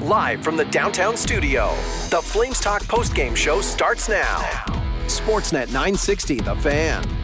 live from the downtown studio. The Flames Talk postgame show starts now. Sportsnet 960, The Fan.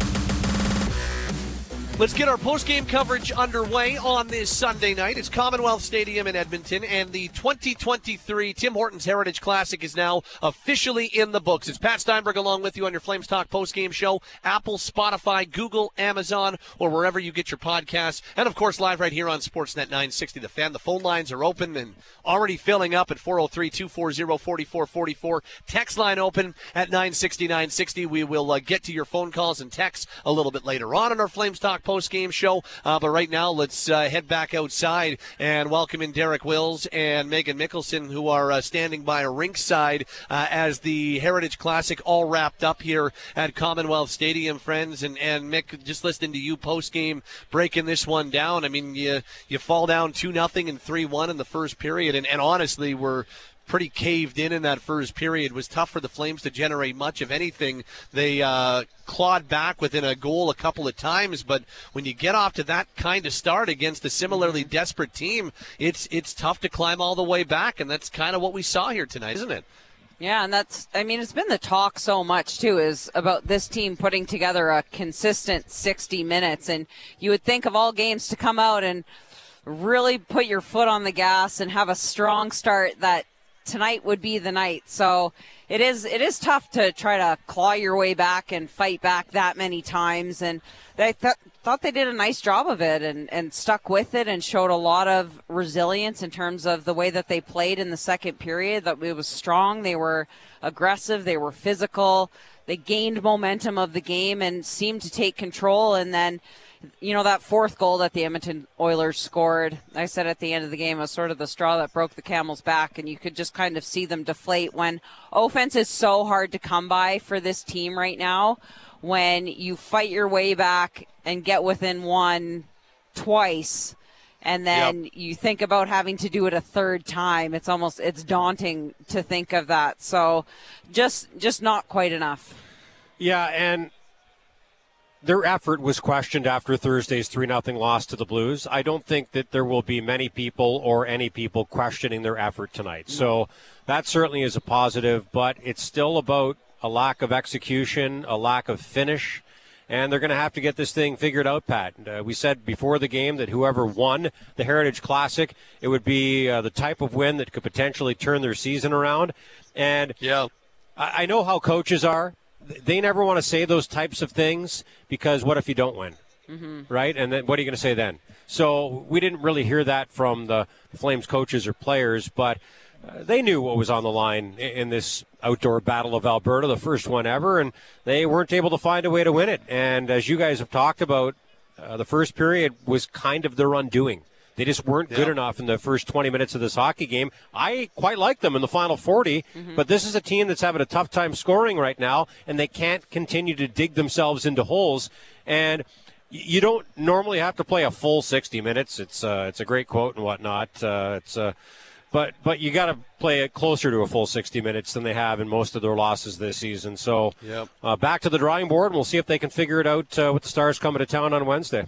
Let's get our post-game coverage underway on this Sunday night. It's Commonwealth Stadium in Edmonton, and the 2023 Tim Hortons Heritage Classic is now officially in the books. It's Pat Steinberg along with you on your Flames Talk post-game show, Apple, Spotify, Google, Amazon, or wherever you get your podcasts, and of course live right here on Sportsnet 960 The Fan. The phone lines are open and already filling up at 403-240-4444. Text line open at 960-960. We will uh, get to your phone calls and texts a little bit later on in our Flames Talk post game show. Uh, but right now, let's uh, head back outside and welcome in Derek Wills and Meghan Mikkelson, who are uh, standing by rinkside uh, as the Heritage Classic all wrapped up here at Commonwealth Stadium, friends. And, and Mick, just listening to you post game breaking this one down. I mean, you you fall down two nothing and three one in the first period, and, and honestly, we're pretty caved in in that first period. It was tough for the Flames to generate much of anything. They uh, clawed back within a goal a couple of times, but when you get off to that kind of start against a similarly mm-hmm. desperate team, it's it's tough to climb all the way back, and that's kind of what we saw here tonight, isn't it? Yeah, and that's, I mean, it's been the talk so much, too, is about this team putting together a consistent 60 minutes. And you would think of all games to come out and really put your foot on the gas and have a strong start that tonight would be the night. So it is it is tough to try to claw your way back and fight back that many times. And they th- thought they did a nice job of it and, and stuck with it and showed a lot of resilience in terms of the way that they played in the second period. That it was strong. They were aggressive. They were physical. They gained momentum of the game and seemed to take control. And then you know, that fourth goal that the Edmonton Oilers scored, I said at the end of the game was sort of the straw that broke the camel's back, and you could just kind of see them deflate when offense is so hard to come by for this team right now. When you fight your way back and get within one twice, and then yep. you think about having to do it a third time, it's almost it's daunting to think of that. So, just just not quite enough. Yeah, and their effort was questioned after Thursday's 3 0 loss to the Blues. I don't think that there will be many people or any people questioning their effort tonight. So that certainly is a positive, but it's still about a lack of execution, a lack of finish, and they're going to have to get this thing figured out, Pat. Uh, we said before the game that whoever won the Heritage Classic, it would be uh, the type of win that could potentially turn their season around. And yeah. I, I know how coaches are they never want to say those types of things because what if you don't win? Mm-hmm. Right? And then what are you going to say then? So we didn't really hear that from the Flames coaches or players, but uh, they knew what was on the line in this outdoor battle of Alberta, the first one ever, and they weren't able to find a way to win it. And as you guys have talked about, uh, the first period was kind of their undoing. They just weren't good enough in the first 20 minutes of this hockey game. I quite like them in the final 40, mm-hmm. but this is a team that's having a tough time scoring right now, and they can't continue to dig themselves into holes. And you don't normally have to play a full 60 minutes. It's uh, it's a great quote and whatnot. Uh, it's uh, but but you got to play it closer to a full 60 minutes than they have in most of their losses this season. So yep. uh, back to the drawing board, and we'll see if they can figure it out uh, with the Stars coming to town on Wednesday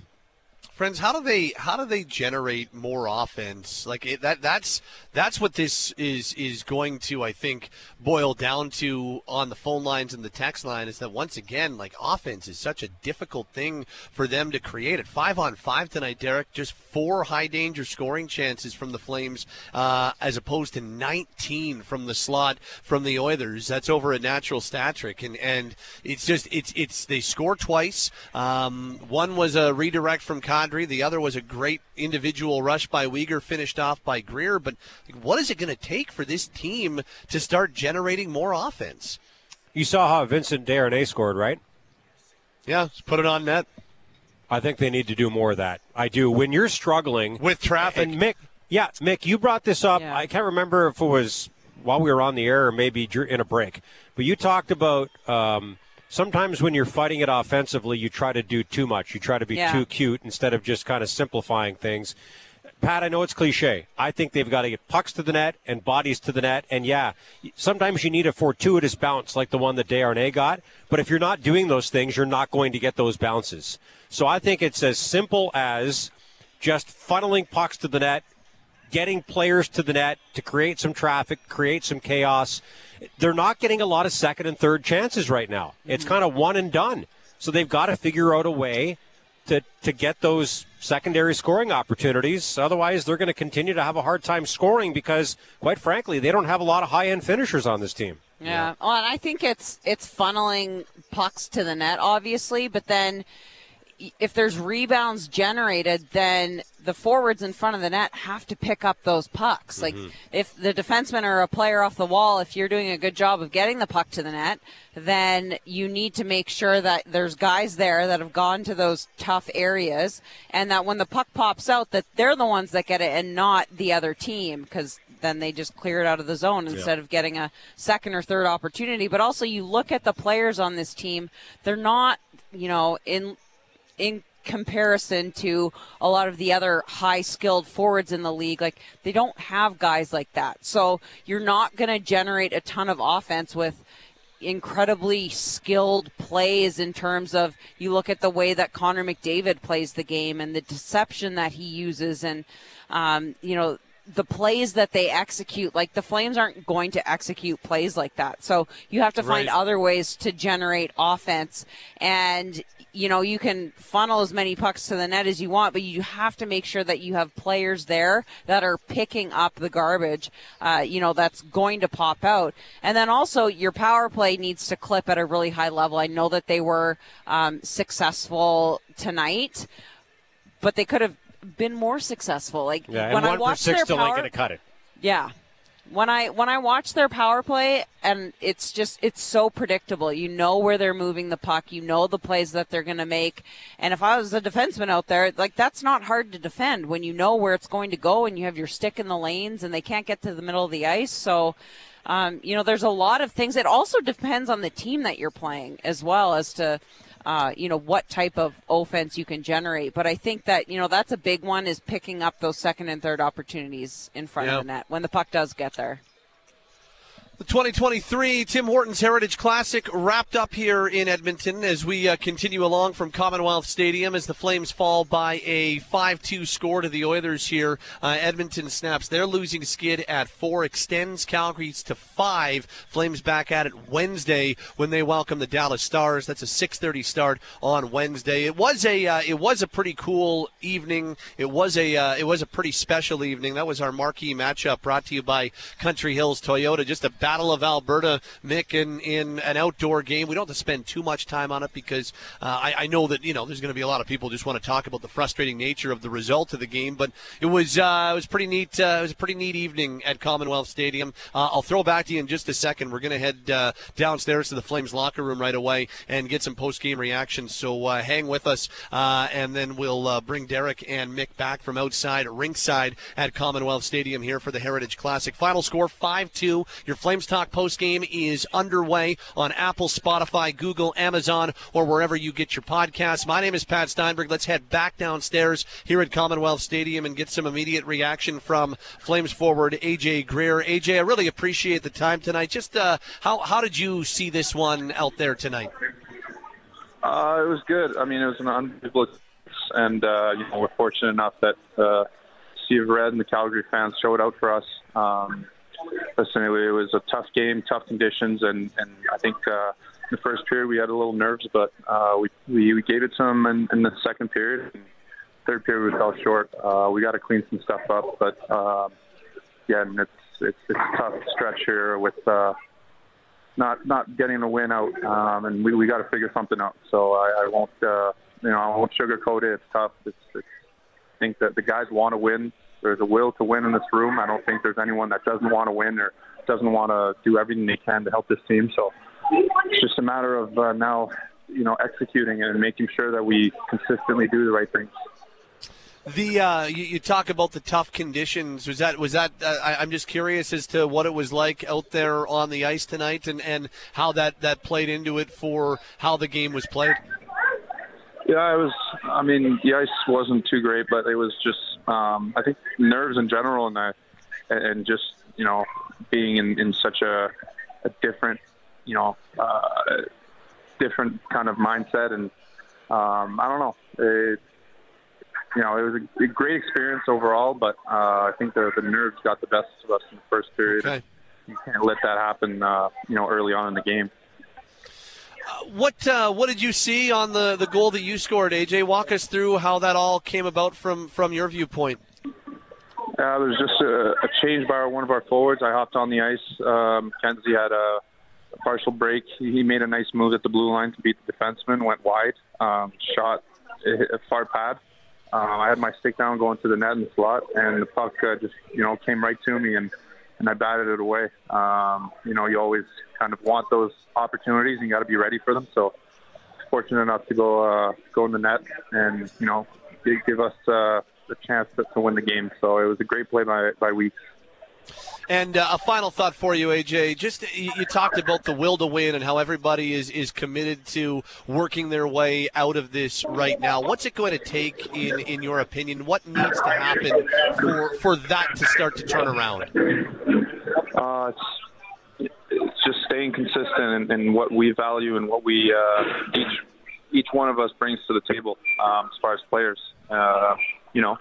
friends how do they how do they generate more offense? Like it, that that's that's what this is is going to i think boil down to on the phone lines and the text line is that once again like offense is such a difficult thing for them to create. At five on five tonight derek just four high danger scoring chances from the flames uh, as opposed to 19 from the slot from the oilers. That's over a Natural Stat Trick. And and it's just it's it's they score twice. Um, one was a redirect from Cod the other was a great individual rush by Weegar, finished off by Greer. But what is it going to take for this team to start generating more offense? You saw how Vincent Desharnais scored, right? Yeah, put it on net. I think they need to do more of that. I do. When you're struggling with traffic, and Mick, yeah, Mick, you brought this up. Yeah. I can't remember if it was while we were on the air or maybe in a break, but you talked about. Um, sometimes when you're fighting it offensively, you try to do too much. You try to be yeah. too cute instead of just kind of simplifying things. Pat, I know it's cliche. I think they've got to get pucks to the net and bodies to the net. And yeah, sometimes you need a fortuitous bounce like the one that Desharnais got. But if you're not doing those things, you're not going to get those bounces. So I think it's as simple as just funneling pucks to the net getting players to the net to create some traffic, create some chaos. They're not getting a lot of second and third chances right now. It's mm-hmm. kind of one and done. So they've got to figure out a way to, to get those secondary scoring opportunities. Otherwise, they're going to continue to have a hard time scoring because, quite frankly, they don't have a lot of high end finishers on this team. Yeah. yeah. Well, and I think it's it's funneling pucks to the net, obviously, but then if there's rebounds generated, then the forwards in front of the net have to pick up those pucks. Mm-hmm. Like if the defensemen are a player off the wall, if you're doing a good job of getting the puck to the net, then you need to make sure that there's guys there that have gone to those tough areas and that when the puck pops out that they're the ones that get it and not the other team because then they just clear it out of the zone instead yeah. of getting a second or third opportunity. But also you look at the players on this team, they're not, you know, in in comparison to a lot of the other high skilled forwards in the league. Like they don't have guys like that. So you're not going to generate a ton of offense with incredibly skilled plays in terms of you look at the way that Connor McDavid plays the game and the deception that he uses and um, you know the plays that they execute, like the Flames aren't going to execute plays like that. So you have to find right. other ways to generate offense. And you know, you can funnel as many pucks to the net as you want, but you have to make sure that you have players there that are picking up the garbage, uh, you know, that's going to pop out. And then also your power play needs to clip at a really high level. I know that they were um, successful tonight, but they could have been more successful. Like yeah, when I watch their power, cut it. Yeah, when I when I watch their power play and it's just it's so predictable. You know where they're moving the puck, you know the plays that they're going to make. And if I was a defenseman out there, like that's not hard to defend when you know where it's going to go and you have your stick in the lanes and they can't get to the middle of the ice. So um, you know, there's a lot of things. It also depends on the team that you're playing as well as to uh, you know, what type of offense you can generate. But I think that, you know, that's a big one is picking up those second and third opportunities in front yep. of the net when the puck does get there. The 2023 Tim Hortons Heritage Classic wrapped up here in Edmonton as we uh, continue along from Commonwealth Stadium as the Flames fall by a 5-2 score to the Oilers here. Uh, Edmonton snaps their losing skid at four, extends Calgary's to five. Flames back at it Wednesday when they welcome the Dallas Stars. That's a 6:30 start on Wednesday. It was a uh, it was a pretty cool evening. It was a uh, it was a pretty special evening. That was our marquee matchup brought to you by Country Hills Toyota. Just a Battle of Alberta, Mick, in, in an outdoor game. We don't have to spend too much time on it because uh, I, I, know that you know there's going to be a lot of people just want to talk about the frustrating nature of the result of the game. But it was uh, it was pretty neat. Uh, it was a pretty neat evening at Commonwealth Stadium. Uh, I'll throw back to you in just a second. We're going to head uh, downstairs to the Flames locker room right away and get some post game reactions. So uh, hang with us, and then we'll bring Derek and Mick back from outside ringside at Commonwealth Stadium here for the Heritage Classic. Final score 5 2. Your Flames Flames Talk postgame is underway on Apple, Spotify, Google, Amazon, or wherever you get your podcasts. My name is Pat Steinberg. Let's head back downstairs here at Commonwealth Stadium and get some immediate reaction from Flames forward AJ Greer. AJ, I really appreciate the time tonight. Just uh, how how did you see this one out there tonight? Uh, it was good. I mean, it was an unbelievable, and uh, you know we're fortunate enough that uh, C of Red and the Calgary fans showed out for us. Um, listen, it was a tough game, tough conditions, and and I think uh, in the first period we had a little nerves, but uh, we, we we gave it to them in, in the second period. Third period we fell short. Uh, we got to clean some stuff up, but uh, yeah, and it's it's it's a tough stretch here with. Uh, not not getting a win out, um, and we we got to figure something out. So I, I won't, uh, you know, I won't sugarcoat it. It's tough. It's, it's I think that the guys want to win there's a will to win in this room. I don't think there's anyone that doesn't want to win or doesn't want to do everything they can to help this team. So it's just a matter of uh, now, you know, executing and making sure that we consistently do the right things. The uh, you, you, talk about the tough conditions. Was that was that? Uh, I, am just curious as to what it was like out there on the ice tonight, and, and how that, that played into it for how the game was played. Yeah, it was. I mean, the ice wasn't too great, but it was just. Um, I think nerves in general, and that, and just you know, being in, in such a, a different, you know, uh, different kind of mindset, and um, I don't know. It, you know, it was a, a great experience overall, but uh, I think the, the nerves got the best of us in the first period. Okay. You can't let that happen, uh, you know, early on in the game. What uh, what did you see on the, the goal that you scored, AJ? Walk us through how that all came about from from your viewpoint. Uh, there was just a, a change by one of our forwards. I hopped on the ice. Um, Kenzie had a, a partial break. He made a nice move at the blue line to beat the defenseman. Went wide, um, shot hit a far pad. Um, I had my stick down going to the net the slot, and the puck uh, just you know came right to me, and and I batted it away. Um, you know, you always kind of want those opportunities, and you got to be ready for them. So fortunate enough to go uh, go in the net, and you know, give, us uh, the chance to, to win the game. So it was a great play by by Weeks. And uh, a final thought for you, AJ. Just you, you talked about the will to win and how everybody is is committed to working their way out of this right now. What's it going to take, in in your opinion? What needs to happen for for that to start to turn around? Uh, it's, it's just staying consistent in, in what we value and what we uh, each each one of us brings to the table um, as far as players. Uh, you know,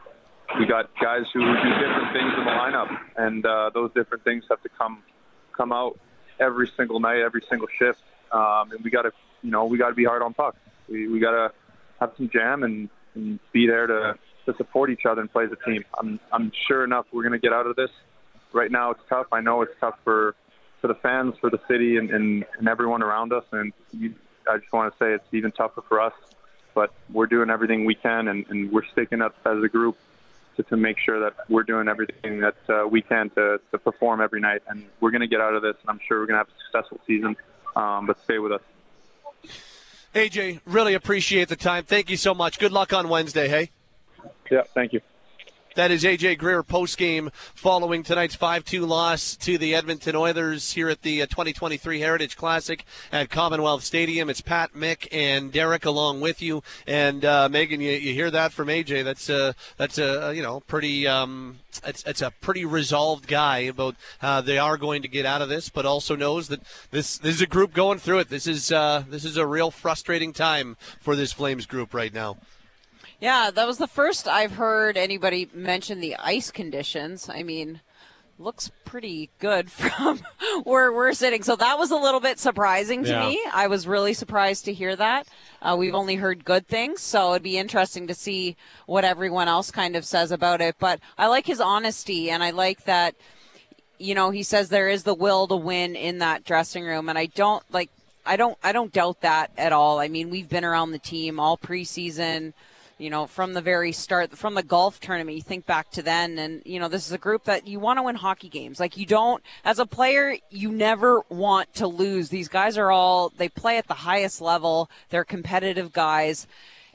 we got guys who do different things in the lineup, and uh, those different things have to come come out every single night, every single shift. Um, and we got to, you know, we got to be hard on puck. We we got to have some jam and, and be there to to support each other and play as a team. I'm I'm sure enough we're going to get out of this. Right now it's tough. I know it's tough for for the fans, for the city, and and, and everyone around us. And you, I just want to say it's even tougher for us. But we're doing everything we can, and, and we're sticking up as a group to, to make sure that we're doing everything that uh, we can to, to perform every night. And we're going to get out of this, and I'm sure we're going to have a successful season. Um, but stay with us. AJ, really appreciate the time. Thank you so much. Good luck on Wednesday. Hey. Yeah, thank you. That is AJ Greer post game following tonight's 5 2 loss to the Edmonton Oilers here at the uh, 2023 Heritage Classic at Commonwealth Stadium. It's Pat, Mick, and Derek along with you. And uh, Meghan, you, you hear that from AJ? That's a that's a you know pretty um, it's, it's a pretty resolved guy about uh, they are going to get out of this, but also knows that this this is a group going through it. This is uh, this is a real frustrating time for this Flames group right now. Yeah, that was the first I've heard anybody mention the ice conditions. I mean, looks pretty good from where we're sitting. So that was a little bit surprising to Yeah. me. I was really surprised to hear that. Uh, we've only heard good things, so it'd be interesting to see what everyone else kind of says about it. But I like his honesty, and I like that. You know, he says there is the will to win in that dressing room, and I don't like. I don't. I don't doubt that at all. I mean, we've been around the team all preseason you know, from the very start, from the golf tournament, you think back to then, and, you know, this is a group that you want to win hockey games. Like, you don't, as a player, you never want to lose. These guys are all, they play at the highest level, they're competitive guys,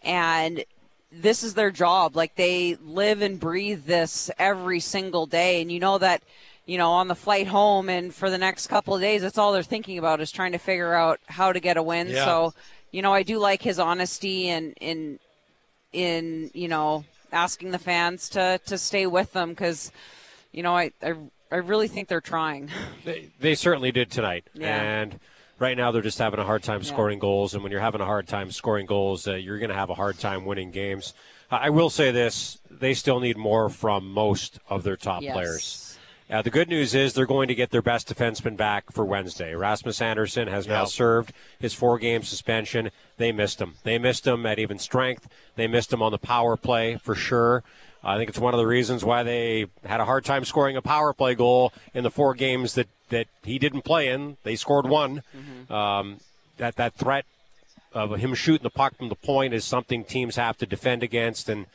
and this is their job. Like, they live and breathe this every single day, and you know that. You know, on the flight home and for the next couple of days, that's all they're thinking about is trying to figure out how to get a win. Yeah. So, you know, I do like his honesty and, and in you know asking the fans to to stay with them because you know I, I I really think they're trying. They, they certainly did tonight. Yeah. And right now they're just having a hard time scoring goals. And when you're having a hard time scoring goals, uh, you're going to have a hard time winning games. I will say this they still need more from most of their top Yes. players. Uh, the good news is they're going to get their best defenseman back for Wednesday. Rasmus Andersson has now served his four game suspension. They missed him. They missed him at even strength. They missed him on the power play for sure. I think it's one of the reasons why they had a hard time scoring a power play goal in the four games that, that he didn't play in. They scored one. Um, that that threat of him shooting the puck from the point is something teams have to defend against, and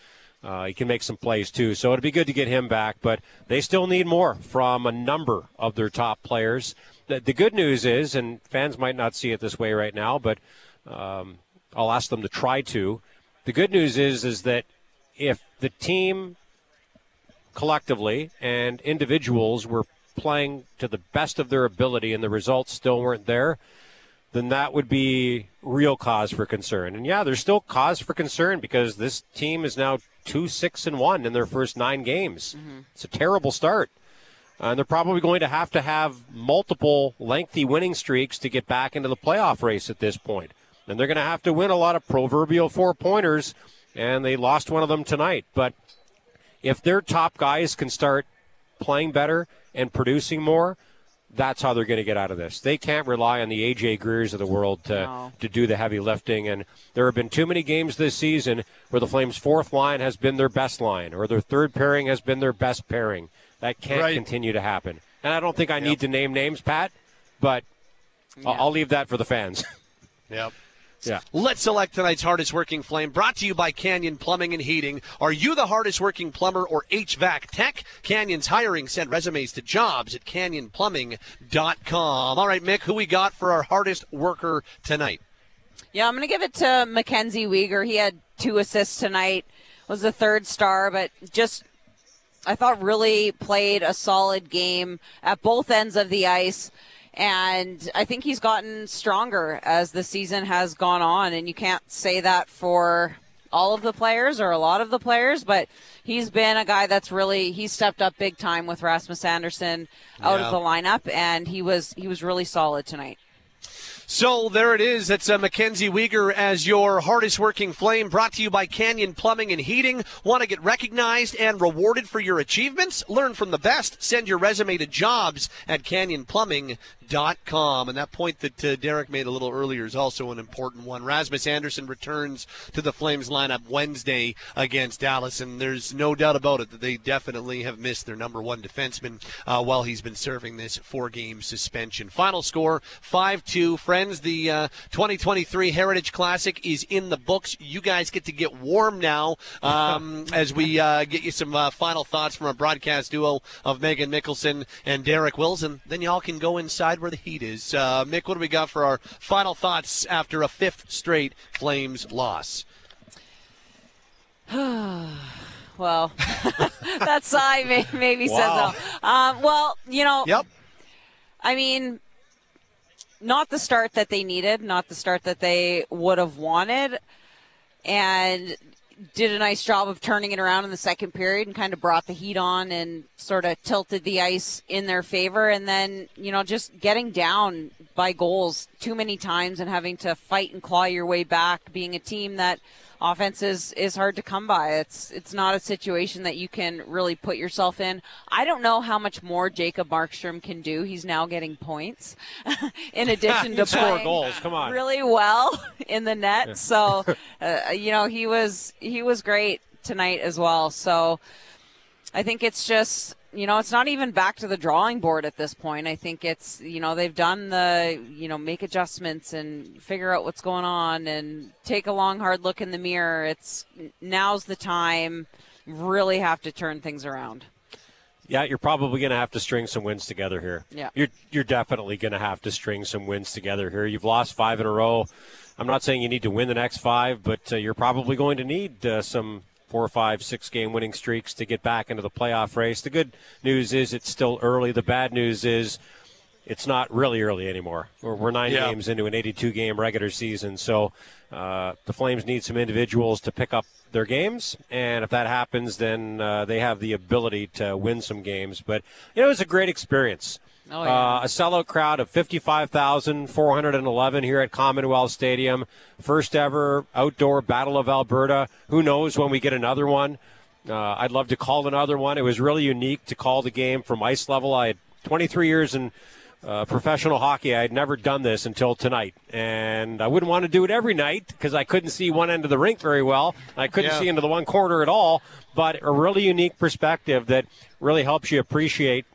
uh, he can make some plays too. So it'd be good to get him back, but they still need more from a number of their top players. The, the good news is, and fans might not see it this way right now, but um, I'll ask them to try to. The good news is, is that if the team collectively and individuals were playing to the best of their ability and the results still weren't there, then that would be real cause for concern. And yeah, there's still cause for concern because this team is now two six and one in their first nine games. It's a terrible start. Uh, and they're probably going to have to have multiple lengthy winning streaks to get back into the playoff race at this point. And they're going to have to win a lot of proverbial four pointers and they lost one of them tonight. But if their top guys can start playing better and producing more, that's how they're going to get out of this. They can't rely on the AJ Greers of the world to, No. to do the heavy lifting. And there have been too many games this season where the Flames' fourth line has been their best line or their third pairing has been their best pairing. That can't Right. continue to happen. And I don't think I need to name names, Pat, but I'll, I'll leave that for the fans. Yep. Yeah. Let's select tonight's hardest working flame. Brought to you by Canyon Plumbing and Heating. Are you the hardest working plumber or HVAC tech? Canyon's hiring. Send resumes to jobs at canyonplumbing.com. All right, Mick, who we got for our hardest worker tonight? Yeah, I'm going to give it to Mackenzie Weegar. He had two assists tonight, was the third star, but just I thought really played a solid game at both ends of the ice. And I think he's gotten stronger as the season has gone on. And you can't say that for all of the players or a lot of the players, but he's been a guy that's really he's stepped up big time with Rasmus Andersson out Yeah. of the lineup, and he was he was really solid tonight. So there it is. That's uh, Mackenzie Weegar as your hardest working flame, brought to you by Canyon Plumbing and Heating. Want to get recognized and rewarded for your achievements? Learn from the best. Send your resume to jobs at canyonplumbing.com. And that point that uh, Derek made a little earlier is also an important one. Rasmus Andersson returns to the Flames lineup Wednesday against Dallas, and there's no doubt about it that they definitely have missed their number one defenseman uh, while he's been serving this four-game suspension. Final score: five-two. Friends, the uh, 2023 Heritage Classic is in the books. You guys get to get warm now um, as we uh, get you some uh, final thoughts from our broadcast duo of Meghan Mikkelson and Derek Wilson. Then y'all can go inside where the heat is. Uh, Mick, what do we got for our final thoughts after a fifth straight Flames loss? Well, that sigh may, maybe Wow. says so. Um, well, you know, Yep. I mean, not the start that they needed, not the start that they would have wanted, and did a nice job of turning it around in the second period and kind of brought the heat on and sort of tilted the ice in their favor. And then, you know, just getting down by goals too many times and having to fight and claw your way back, being a team that offense is, is hard to come by. It's it's not a situation that you can really put yourself in. I don't know how much more Jacob Markstrom can do. He's now getting points in addition to Score playing goals. Come on. really well in the net. So, uh, you know, he was he was great tonight as well. So, I think it's just you know it's not even back to the drawing board at this point. I think it's you know they've done the you know make adjustments and figure out what's going on and take a long hard look in the mirror. It's now's the time. Really have to turn things around. Yeah, you're probably going to have to string some wins together here. Yeah. You're you're definitely going to have to string some wins together here. You've lost five in a row. I'm not saying you need to win the next five, but uh, you're probably going to need uh, some four, five, six game winning streaks to get back into the playoff race. The good news is it's still early. The bad news is it's not really early anymore. We're, we're nine Yeah. games into an 82 game regular season, so uh, the Flames need some individuals to pick up their games, and if that happens, then uh, they have the ability to win some games. But you know, it was a great experience. Oh, yeah. Uh, a sellout crowd of 55,411 here at Commonwealth Stadium. First ever outdoor Battle of Alberta. Who knows when we get another one? Uh, I'd love to call another one. It was really unique to call the game from ice level. I had 23 years in uh, professional hockey. I had never done this until tonight, and I wouldn't want to do it every night because I couldn't see one end of the rink very well. I couldn't Yeah. see into the one corner at all. But a really unique perspective that really helps you appreciate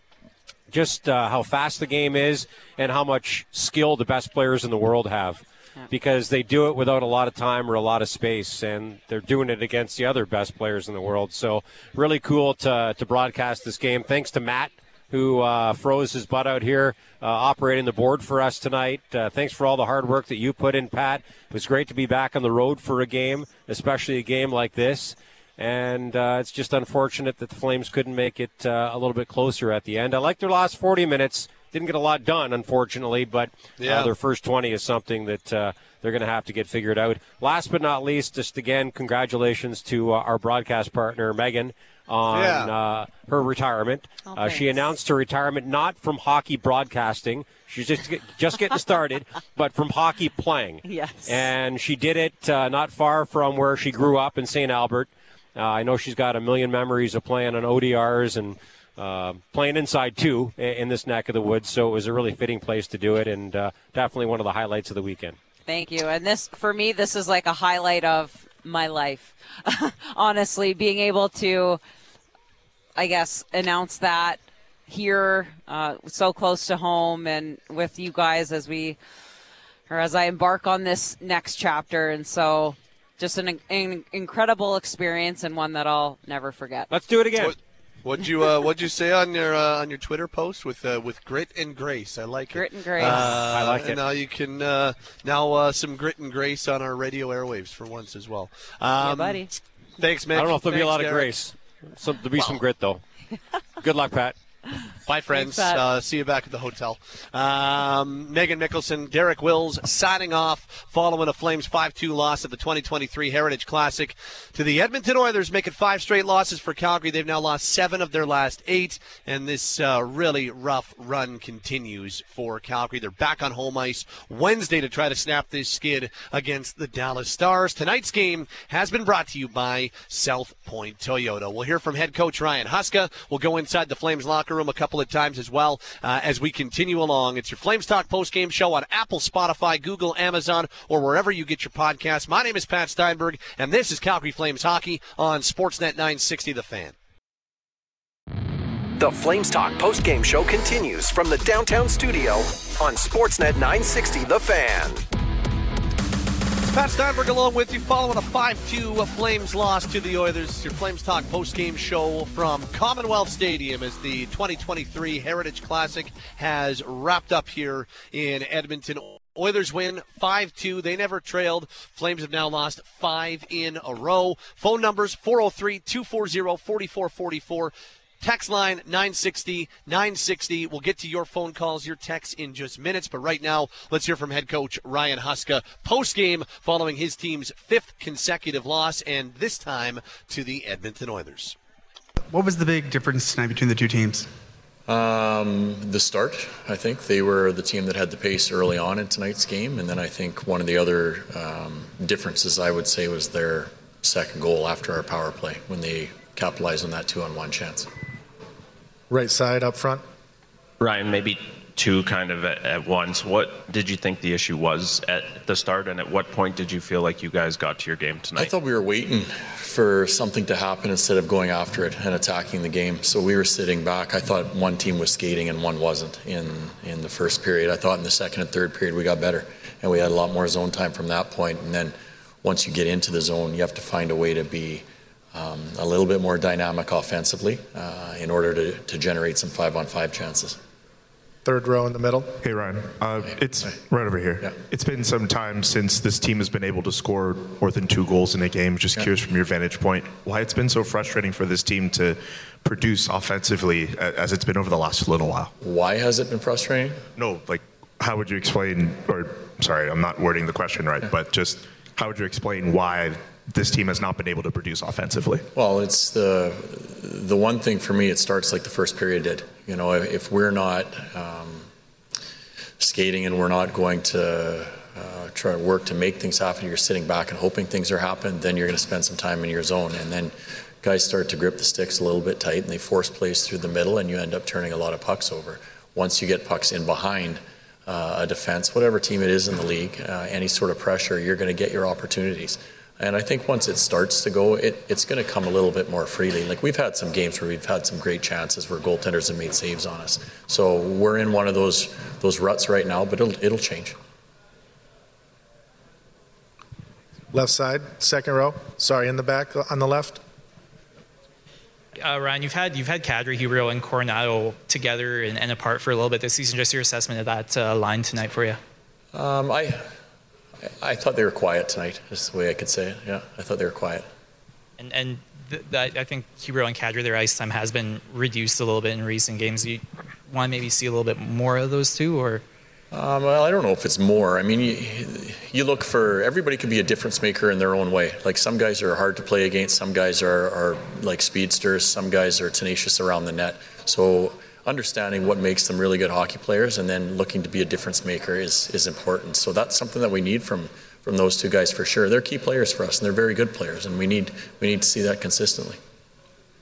just uh, how fast the game is and how much skill the best players in the world have. Because they do it without a lot of time or a lot of space and they're doing it against the other best players in the world. So really cool to, to broadcast this game. Thanks to matt who uh, froze his butt out here uh, operating the board for us tonight. Uh, thanks for all the hard work that you put in pat. It was great to be back on the road for a game especially a game like this and uh, it's just unfortunate that the Flames couldn't make it uh, a little bit closer at the end. I like their last 40 minutes. Didn't get a lot done, unfortunately, but Yeah. uh, their first 20 is something that uh, they're going to have to get figured out. Last but not least, just again, congratulations to uh, our broadcast partner, Meghan, on Yeah. uh, her retirement. Oh, uh, she announced her retirement not from hockey broadcasting. She's just get, just getting started, but from hockey playing. Yes. And she did it uh, not far from where she grew up in St. Albert. Uh, I know she's got a million memories of playing on ODRs and uh, playing inside too in this neck of the woods. So it was a really fitting place to do it, and uh, definitely one of the highlights of the weekend. Thank you. And this, for me, this is like a highlight of my life. Honestly, being able to, I guess, announce that here, uh, so close to home, and with you guys as we, or as I embark on this next chapter. And so, just an, an incredible experience and one that I'll never forget. Let's do it again. What, what'd you uh, What'd you say on your uh, on your Twitter post with uh, with grit and grace? I like Grit it. Grit and grace. Uh, I like it. Now you can uh, now uh, some grit and grace on our radio airwaves for once as well. Um, yeah, buddy. Thanks, man. I don't know if there'll be a Thanks, lot of grace. Some, there'll be some grit though. Good luck, Pat. Bye, friends. Pat. Uh, see you back at the hotel. Um, Meghan Mikkelson, Derek Wills signing off following a Flames 5 2 loss at the 2023 Heritage Classic to the Edmonton Oilers, making five straight losses for Calgary. They've now lost seven of their last eight, and this uh, really rough run continues for Calgary. They're back on home ice Wednesday to try to snap this skid against the Dallas Stars. Tonight's game has been brought to you by South Point Toyota. We'll hear from head coach Ryan Huska. We'll go inside the Flames locker room a couple of times as well uh, as we continue along. It's your Flames Talk post-game show on Apple, Spotify, Google, Amazon, or wherever you get your podcasts. My name is Pat Steinberg, and this is Calgary Flames Hockey on Sportsnet 960 The Fan. The Flames Talk post-game show continues from the downtown studio on Sportsnet 960 The Fan. Pat Steinberg along with you following a 5-2 Flames loss to the Oilers. Your Flames Talk post-game show from Commonwealth Stadium as the 2023 Heritage Classic has wrapped up here in Edmonton. Oilers win 5-2. They never trailed. Flames have now lost five in a row. Phone numbers 403-240-4444. Text line 960 960. We'll get to your phone calls, your texts in just minutes. But right now, let's hear from head coach Ryan Huska post game following his team's fifth consecutive loss, and this time to the Edmonton Oilers. What was the big difference tonight between the two teams? Um, the start, I think they were the team that had the pace early on in tonight's game, and then I think one of the other um, differences I would say was their second goal after our power play when they capitalized on that two-on-one chance. Right side up front. Ryan, maybe two kind of at, at once. What did you think the issue was at the start, and at what point did you feel like you guys got to your game tonight? I thought we were waiting for something to happen instead of going after it and attacking the game. So we were sitting back. I thought one team was skating and one wasn't in in the first period. I thought in the second and third period we got better and we had a lot more zone time from that point. And then once you get into the zone, you have to find a way to be a little bit more dynamic offensively uh, in order to, to generate some five on five chances. Third row in the middle. Hey Ryan, uh, it's right over here. Yeah. It's been some time since this team has been able to score more than two goals in a game. Just Yeah. curious from your vantage point, why it's been so frustrating for this team to produce offensively as it's been over the last little while. Why has it been frustrating? No, like how would you explain? Or sorry, I'm not wording the question right, but just how would you explain why this team has not been able to produce offensively? Well, it's the the one thing for me. It starts like the first period did. You know, if, we're not um, skating and we're not going to uh, try to work to make things happen, you're sitting back and hoping things are happening. Then you're going to spend some time in your zone, and then guys start to grip the sticks a little bit tight, and they force plays through the middle, and you end up turning a lot of pucks over. Once you get pucks in behind. Uh, a defense, whatever team it is in the league, uh, any sort of pressure, you're going to get your opportunities. And I think once it starts to go, it, it's going to come a little bit more freely. Like we've had some games where we've had some great chances where goaltenders have made saves on us. So we're in one of those those ruts right now, but it'll it'll change. Left side, second row. Sorry, in the back on the left. Uh, Ryan, you've had you've had Kadri, Huberdeau, and Coronato together and, and apart for a little bit this season. Just your assessment of that uh, line tonight for you. Um, I I thought they were quiet tonight. Is the way I could say it. Yeah, I thought they were quiet. And and th- that I think Huberdeau and Kadri, their ice time has been reduced a little bit in recent games. You want to maybe see a little bit more of those two, or Um, well, I don't know if it's more. I mean, you, you look for everybody can be a difference maker in their own way. Like some guys are hard to play against, some guys are, are like speedsters, some guys are tenacious around the net. So understanding what makes them really good hockey players and then looking to be a difference maker is is important. So that's something that we need from from those two guys for sure. They're key players for us and they're very good players and we need we need to see that consistently.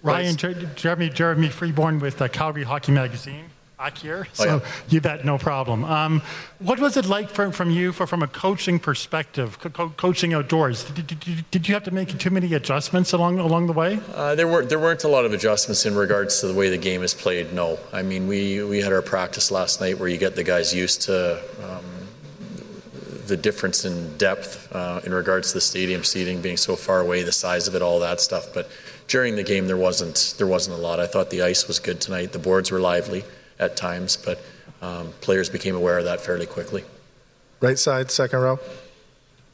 Ryan, Jeremy, Jeremy Freeborn with uh, Calgary Hockey Magazine back here, so oh, yeah. you bet, no problem. Um, what was it like from, from you for, from a coaching perspective, co- coaching outdoors? Did, did, did, you have to make too many adjustments along along the way? Uh, there weren't there weren't a lot of adjustments in regards to the way the game is played. No, I mean we we had our practice last night where you get the guys used to. Um, the difference in depth uh, in regards to the stadium seating being so far away, the size of it, all that stuff. But during the game, there wasn't there wasn't a lot. I thought the ice was good tonight. The boards were lively at times, but um, players became aware of that fairly quickly. Right side, second row.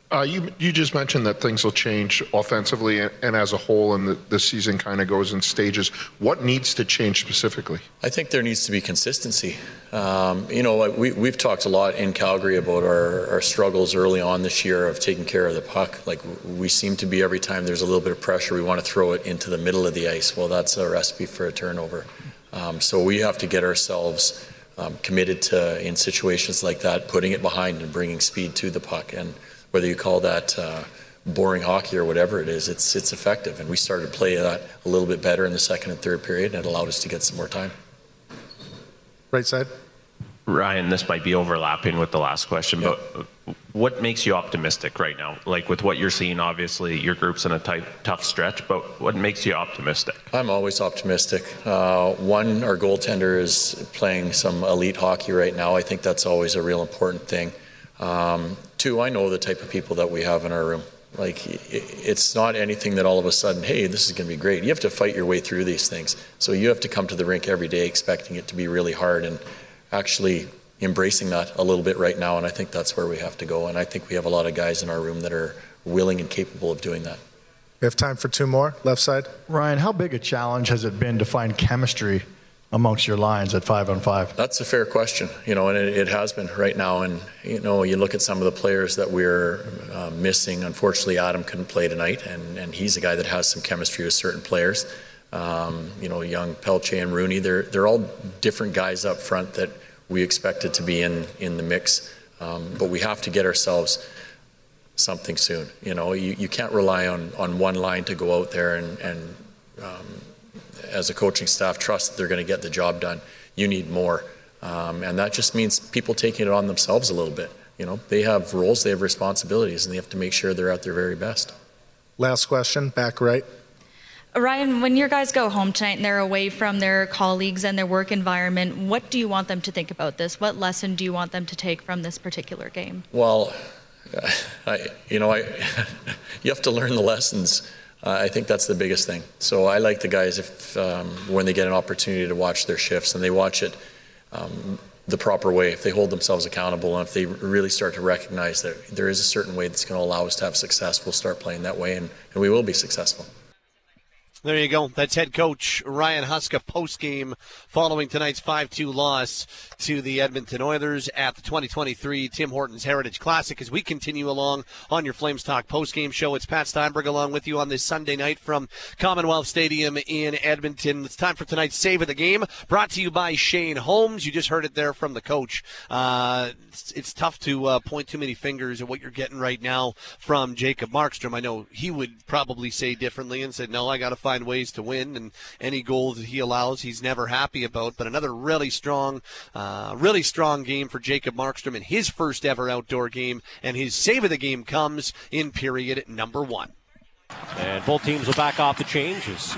Uh, you you just mentioned that things will change offensively and, and as a whole, and the, the season kind of goes in stages. What needs to change specifically? I think there needs to be consistency. Um, you know, we we've talked a lot in Calgary about our, our struggles early on this year of taking care of the puck. Like we seem to be every time there's a little bit of pressure, we want to throw it into the middle of the ice. Well, that's a recipe for a turnover. Um, so we have to get ourselves um, committed to, in situations like that, putting it behind and bringing speed to the puck. And whether you call that uh, boring hockey or whatever it is, it's it's effective. And we started to play that a little bit better in the second and third period, and it allowed us to get some more time. Right side. Ryan, this might be overlapping with the last question, but what makes you optimistic right now? Like with what you're seeing, obviously your group's in a tight, tough stretch, but what makes you optimistic? I'm always optimistic. Uh, one, our goaltender is playing some elite hockey right now. I think that's always a real important thing. Um, two, I know the type of people that we have in our room. Like, it's not anything that all of a sudden, hey, this is going to be great. You have to fight your way through these things. So you have to come to the rink every day expecting it to be really hard and actually embracing that a little bit right now, and I think that's where we have to go. And I think we have a lot of guys in our room that are willing and capable of doing that. We have time for two more. Left side. Ryan, how big a challenge has it been to find chemistry amongst your lines at five on five? That's a fair question, you know, and it, it has been right now. And you know, you look at some of the players that we're uh, missing. Unfortunately, Adam couldn't play tonight, and, and he's a guy that has some chemistry with certain players. Um, you know, young Pelche and Rooney, they're they're all different guys up front that we expect it to be in in the mix. Um, but we have to get ourselves something soon. You know, you, you can't rely on, on one line to go out there and, and um, as a coaching staff trust that they're going to get the job done. You need more. Um, and that just means people taking it on themselves a little bit. You know, they have roles, they have responsibilities, and they have to make sure they're at their very best. Last question, back right. Ryan, when your guys go home tonight and they're away from their colleagues and their work environment, what do you want them to think about this? What lesson do you want them to take from this particular game? Well, I, you know, I, you have to learn the lessons. Uh, I think that's the biggest thing. So I like the guys if um, when they get an opportunity to watch their shifts and they watch it um, the proper way, if they hold themselves accountable and if they really start to recognize that there is a certain way that's going to allow us to have success, we'll start playing that way and, and we will be successful. There you go. That's head coach Ryan Huska post game following tonight's 5 2 loss to the Edmonton Oilers at the 2023 Tim Hortons Heritage Classic. As we continue along on your Flames Talk post game show, it's Pat Steinberg along with you on this Sunday night from Commonwealth Stadium in Edmonton. It's time for tonight's Save of the Game, brought to you by Shane Holmes. You just heard it there from the coach. Uh, it's, it's, tough to uh, point too many fingers at what you're getting right now from Jacob Markstrom. I know he would probably say differently and said, no, I got to find find ways to win, and any goals that he allows, he's never happy about. But another really strong, uh, really strong game for Jacob Markstrom in his first ever outdoor game, and his save of the game comes in period number one. And both teams will back off the changes.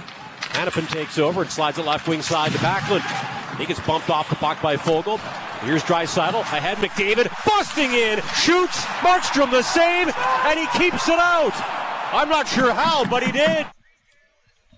Hanifin takes over and slides it left wing side to Backlund. He gets bumped off the puck by Foegele. Here's Draisaitl ahead. McDavid busting in, shoots. Markstrom the save, and he keeps it out. I'm not sure how, but he did.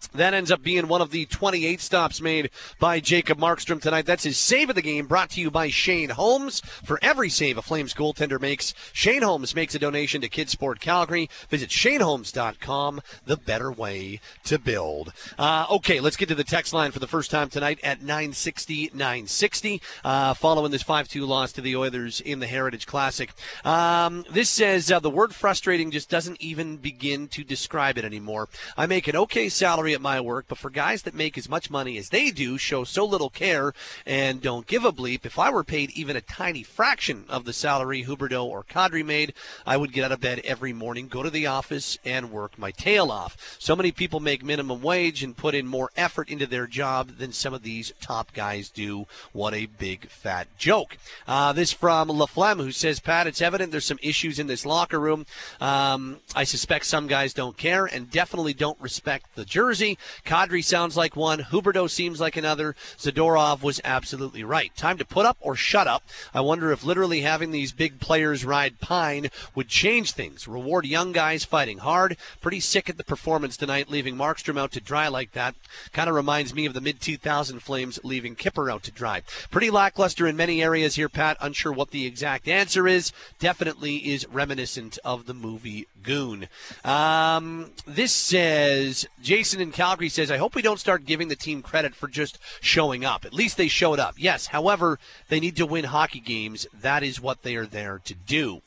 That ends up being one of the 28 stops made by Jacob Markstrom tonight. That's his save of the game, brought to you by Shane Holmes. For every save a Flames goaltender makes, Shane Holmes makes a donation to Kidsport Calgary. Visit shaneholmes.com, the better way to build. Uh, okay, let's get to the text line for the first time tonight at 960 960, uh, following this 5 2 loss to the Oilers in the Heritage Classic. Um, this says uh, the word frustrating just doesn't even begin to describe it anymore. I make an okay salary at my work, but for guys that make as much money as they do, show so little care, and don't give a bleep, if I were paid even a tiny fraction of the salary Huberdeau or Kadri made, I would get out of bed every morning, go to the office, and work my tail off. So many people make minimum wage and put in more effort into their job than some of these top guys do. What a big fat joke. Uh, this from LaFlemme, who says, Pat, it's evident there's some issues in this locker room. Um, I suspect some guys don't care and definitely don't respect the jersey. Kadri sounds like one. Huberdeau seems like another. Zadorov was absolutely right. Time to put up or shut up. I wonder if literally having these big players ride pine would change things. Reward young guys fighting hard. Pretty sick at the performance tonight, leaving Markstrom out to dry like that. Kind of reminds me of the mid 2000 Flames leaving Kipper out to dry. Pretty lackluster in many areas here, Pat. Unsure what the exact answer is. Definitely is reminiscent of the movie Goon. Um, this says Jason in Calgary says, I hope we don't start giving the team credit for just showing up. At least they showed up. Yes, however, they need to win hockey games. That is what they are there to do.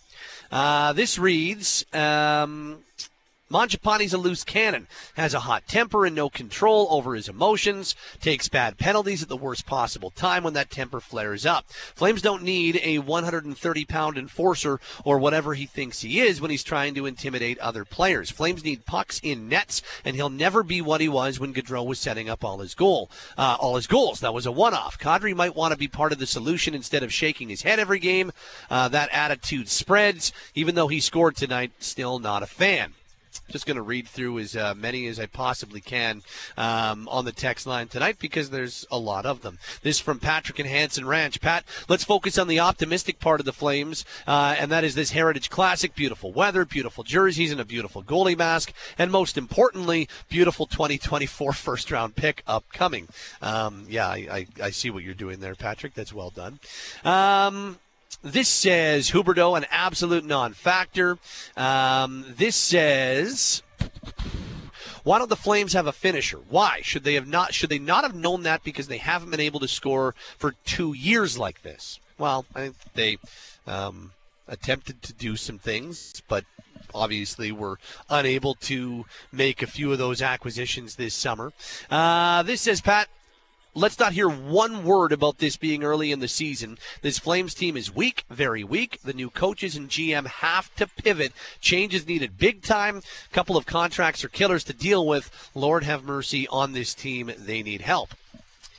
Uh, this reads. Um, Mangiapane's a loose cannon, has a hot temper and no control over his emotions, takes bad penalties at the worst possible time when that temper flares up. Flames don't need a 130 pound enforcer or whatever he thinks he is when he's trying to intimidate other players. Flames need pucks in nets, and he'll never be what he was when Gaudreau was setting up all his goal, uh, all his goals. That was a one-off. Kadri might want to be part of the solution instead of shaking his head every game. Uh, that attitude spreads. Even though he scored tonight, still not a fan just going to read through as uh, many as I possibly can um, on the text line tonight because there's a lot of them. This from Patrick and Hanson Ranch. Pat, let's focus on the optimistic part of the Flames, uh, and that is this Heritage Classic. Beautiful weather, beautiful jerseys, and a beautiful goalie mask, and most importantly, beautiful 2024 first round pick upcoming. Um, yeah, I, I, I, see what you're doing there, Patrick. That's well done. Um, this says Huberdeau, an absolute non-factor. Um, this says. Why don't the Flames have a finisher? Why should they have not? Should they not have known that because they haven't been able to score for two years like this? Well, I think they um, attempted to do some things, but obviously were unable to make a few of those acquisitions this summer. Uh, this says Pat let's not hear one word about this being early in the season. This Flames team is weak, very weak. The new coaches and GM have to pivot. Changes needed big time. A couple of contracts are killers to deal with. Lord have mercy on this team. They need help.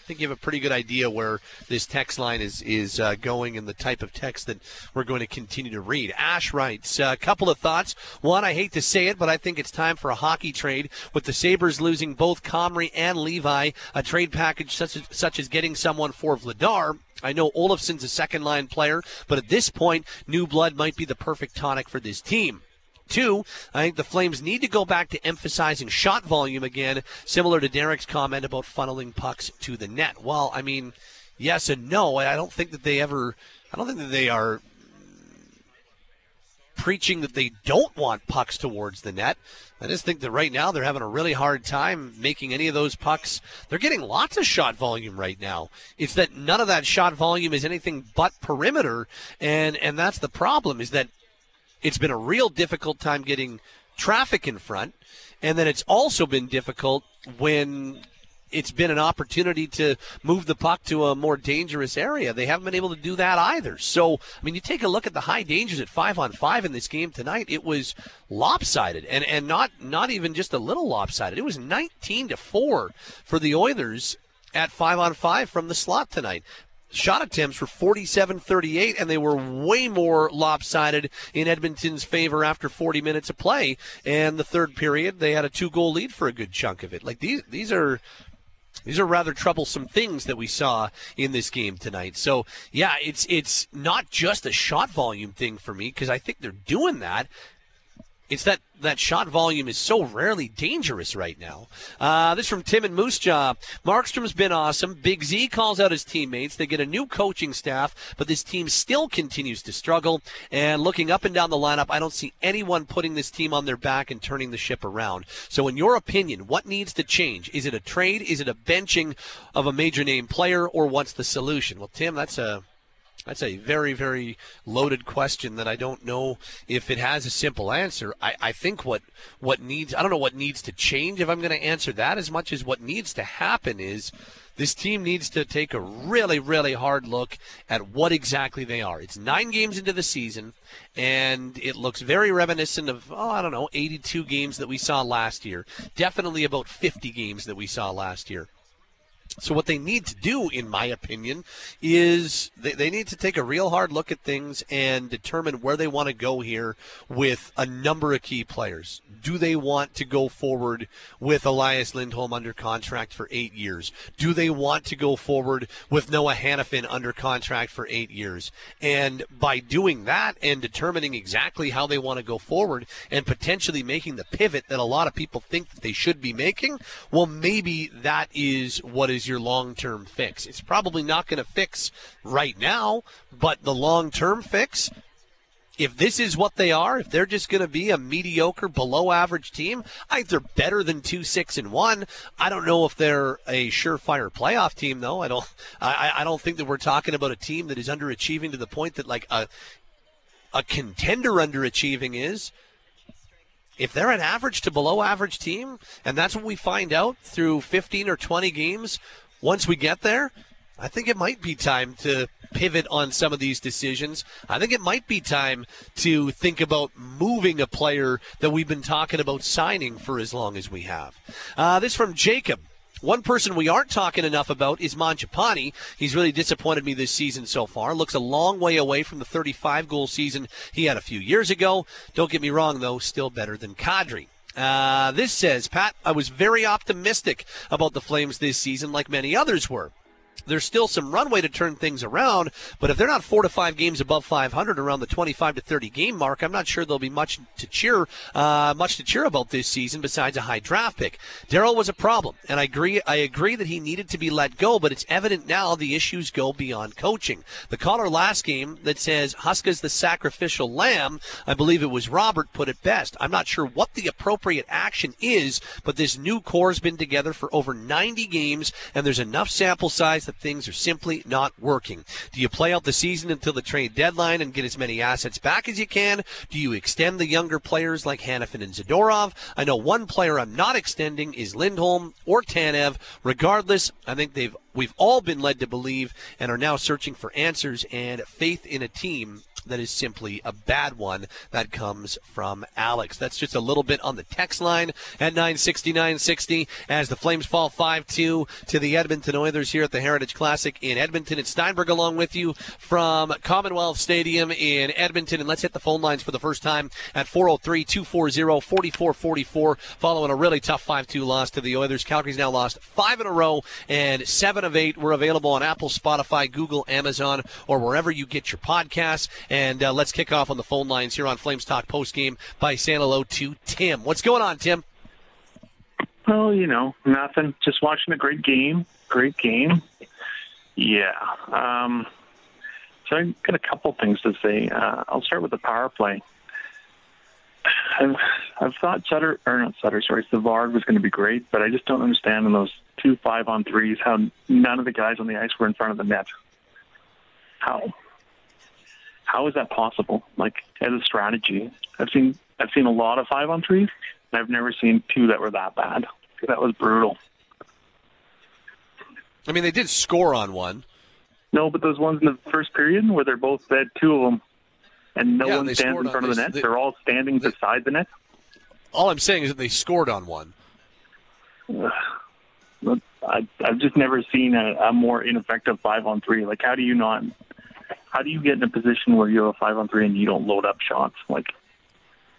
I think you have a pretty good idea where this text line is is uh, going and the type of text that we're going to continue to read. Ash writes a uh, couple of thoughts. One, I hate to say it, but I think it's time for a hockey trade with the Sabres losing both Comrie and Levi. A trade package such as, such as getting someone for Vladar. I know Olofsson's a second line player, but at this point, new blood might be the perfect tonic for this team. Two, I think the Flames need to go back to emphasizing shot volume again, similar to Derek's comment about funneling pucks to the net. Well, I mean, yes and no. I don't think that they ever, I don't think that they are preaching that they don't want pucks towards the net. I just think that right now they're having a really hard time making any of those pucks. They're getting lots of shot volume right now. It's that none of that shot volume is anything but perimeter, and and that's the problem. Is that it's been a real difficult time getting traffic in front. And then it's also been difficult when it's been an opportunity to move the puck to a more dangerous area. They haven't been able to do that either. So, I mean, you take a look at the high dangers at five on five in this game tonight. It was lopsided, and and not not even just a little lopsided. It was 19 to four for the Oilers at five on five from the slot tonight shot attempts were 47 38, and they were way more lopsided in Edmonton's favor after 40 minutes of play. And the third period, they had a two goal lead for a good chunk of it. Like these, these are. These are rather troublesome things that we saw in this game tonight. So, yeah, it's it's not just a shot volume thing for me because I think they're doing that. It's that that shot volume is so rarely dangerous right now. Uh, this from Tim and Moose Jaw. Markstrom's been awesome. Big Z calls out his teammates. They get a new coaching staff, but this team still continues to struggle. And looking up and down the lineup, I don't see anyone putting this team on their back and turning the ship around. So, in your opinion, what needs to change? Is it a trade? Is it a benching of a major name player, or what's the solution? Well, Tim, that's a that's a very, very loaded question that I don't know if it has a simple answer. I, I think what what needs I don't know what needs to change if I'm going to answer that as much as what needs to happen is this team needs to take a really, really hard look at what exactly they are. It's nine games into the season, and it looks very reminiscent of, oh, I don't know, 82 games that we saw last year. Definitely about 50 games that we saw last year. So what they need to do, in my opinion, is they, they need to take a real hard look at things and determine where they want to go here with a number of key players. Do they want to go forward with Elias Lindholm under contract for eight years? Do they want to go forward with Noah Hanifin under contract for eight years? And by doing that and determining exactly how they want to go forward and potentially making the pivot that a lot of people think that they should be making, well, maybe that is what is your long term fix. It's probably not going to fix right now, but the long term fix if this is what they are, if they're just going to be a mediocre, below average team, I think they're better than two, six, and one. I don't know if they're a surefire playoff team, though. I don't. I, I don't think that we're talking about a team that is underachieving to the point that like a a contender underachieving is. If they're an average to below average team, and that's what we find out through 15 or 20 games, once we get there, I think it might be time to pivot on some of these decisions. I think it might be time to think about moving a player that we've been talking about signing for as long as we have. Uh, this from Jacob. One person we aren't talking enough about is Mangiapane. He's really disappointed me this season so far. Looks a long way away from the 35 goal season he had a few years ago. Don't get me wrong, though, still better than Kadri. Uh, this says, Pat, I was very optimistic about the Flames this season, like many others were there's still some runway to turn things around. But if they're not four to five games above 500 around the 25 to 30 game mark, I'm not sure there'll be much to cheer, uh, much to cheer about this season besides a high draft pick. Daryl was a problem, and I agree. I agree that he needed to be let go, but it's evident now the issues go beyond coaching. The caller last game that says Huska's the sacrificial lamb, I believe it was Robert put it best. I'm not sure what the appropriate action is, but this new core has been together for over 90 games, and there's enough sample size that things are simply not working. Do you play out the season until the trade deadline and get as many assets back as you can? Do you extend the younger players like Hanifin and Zadorov? I know one player I'm not extending is Lindholm or Tanev. Regardless, I think they've we've all been led to believe and are now searching for answers and faith in a team that is simply a bad one. That comes from Alex. That's just a little bit on the text line at 96960 as the Flames fall 5 2 to the Edmonton Oilers here at the Heritage Classic in Edmonton. It's Steinberg along with you from Commonwealth Stadium in Edmonton. And let's hit the phone lines for the first time at 403 240 4444 following a really tough 5 2 loss to the Oilers. Calgary's now lost five in a row and seven of eight. We're available on Apple, Spotify, Google, Amazon, or wherever you get your podcasts. And uh, let's kick off on the phone lines here on Flames Talk post game by San hello to Tim. What's going on, Tim? Well, you know, nothing. Just watching a great game. Great game. Yeah. Um, so I've got a couple things to say. Uh, I'll start with the power play. I've, I've thought Sutter, or not Sutter, sorry, Savard was going to be great, but I just don't understand in those two five on threes how none of the guys on the ice were in front of the net. How? How is that possible? Like as a strategy, I've seen I've seen a lot of five on threes, and I've never seen two that were that bad. That was brutal. I mean, they did score on one. No, but those ones in the first period where they're both dead, two of them, and no yeah, one stands in front on, of the net. They, are all standing they, beside the net. All I'm saying is that they scored on one. I, I've just never seen a, a more ineffective five on three. Like, how do you not how do you get in a position where you're a five on three and you don't load up shots? Like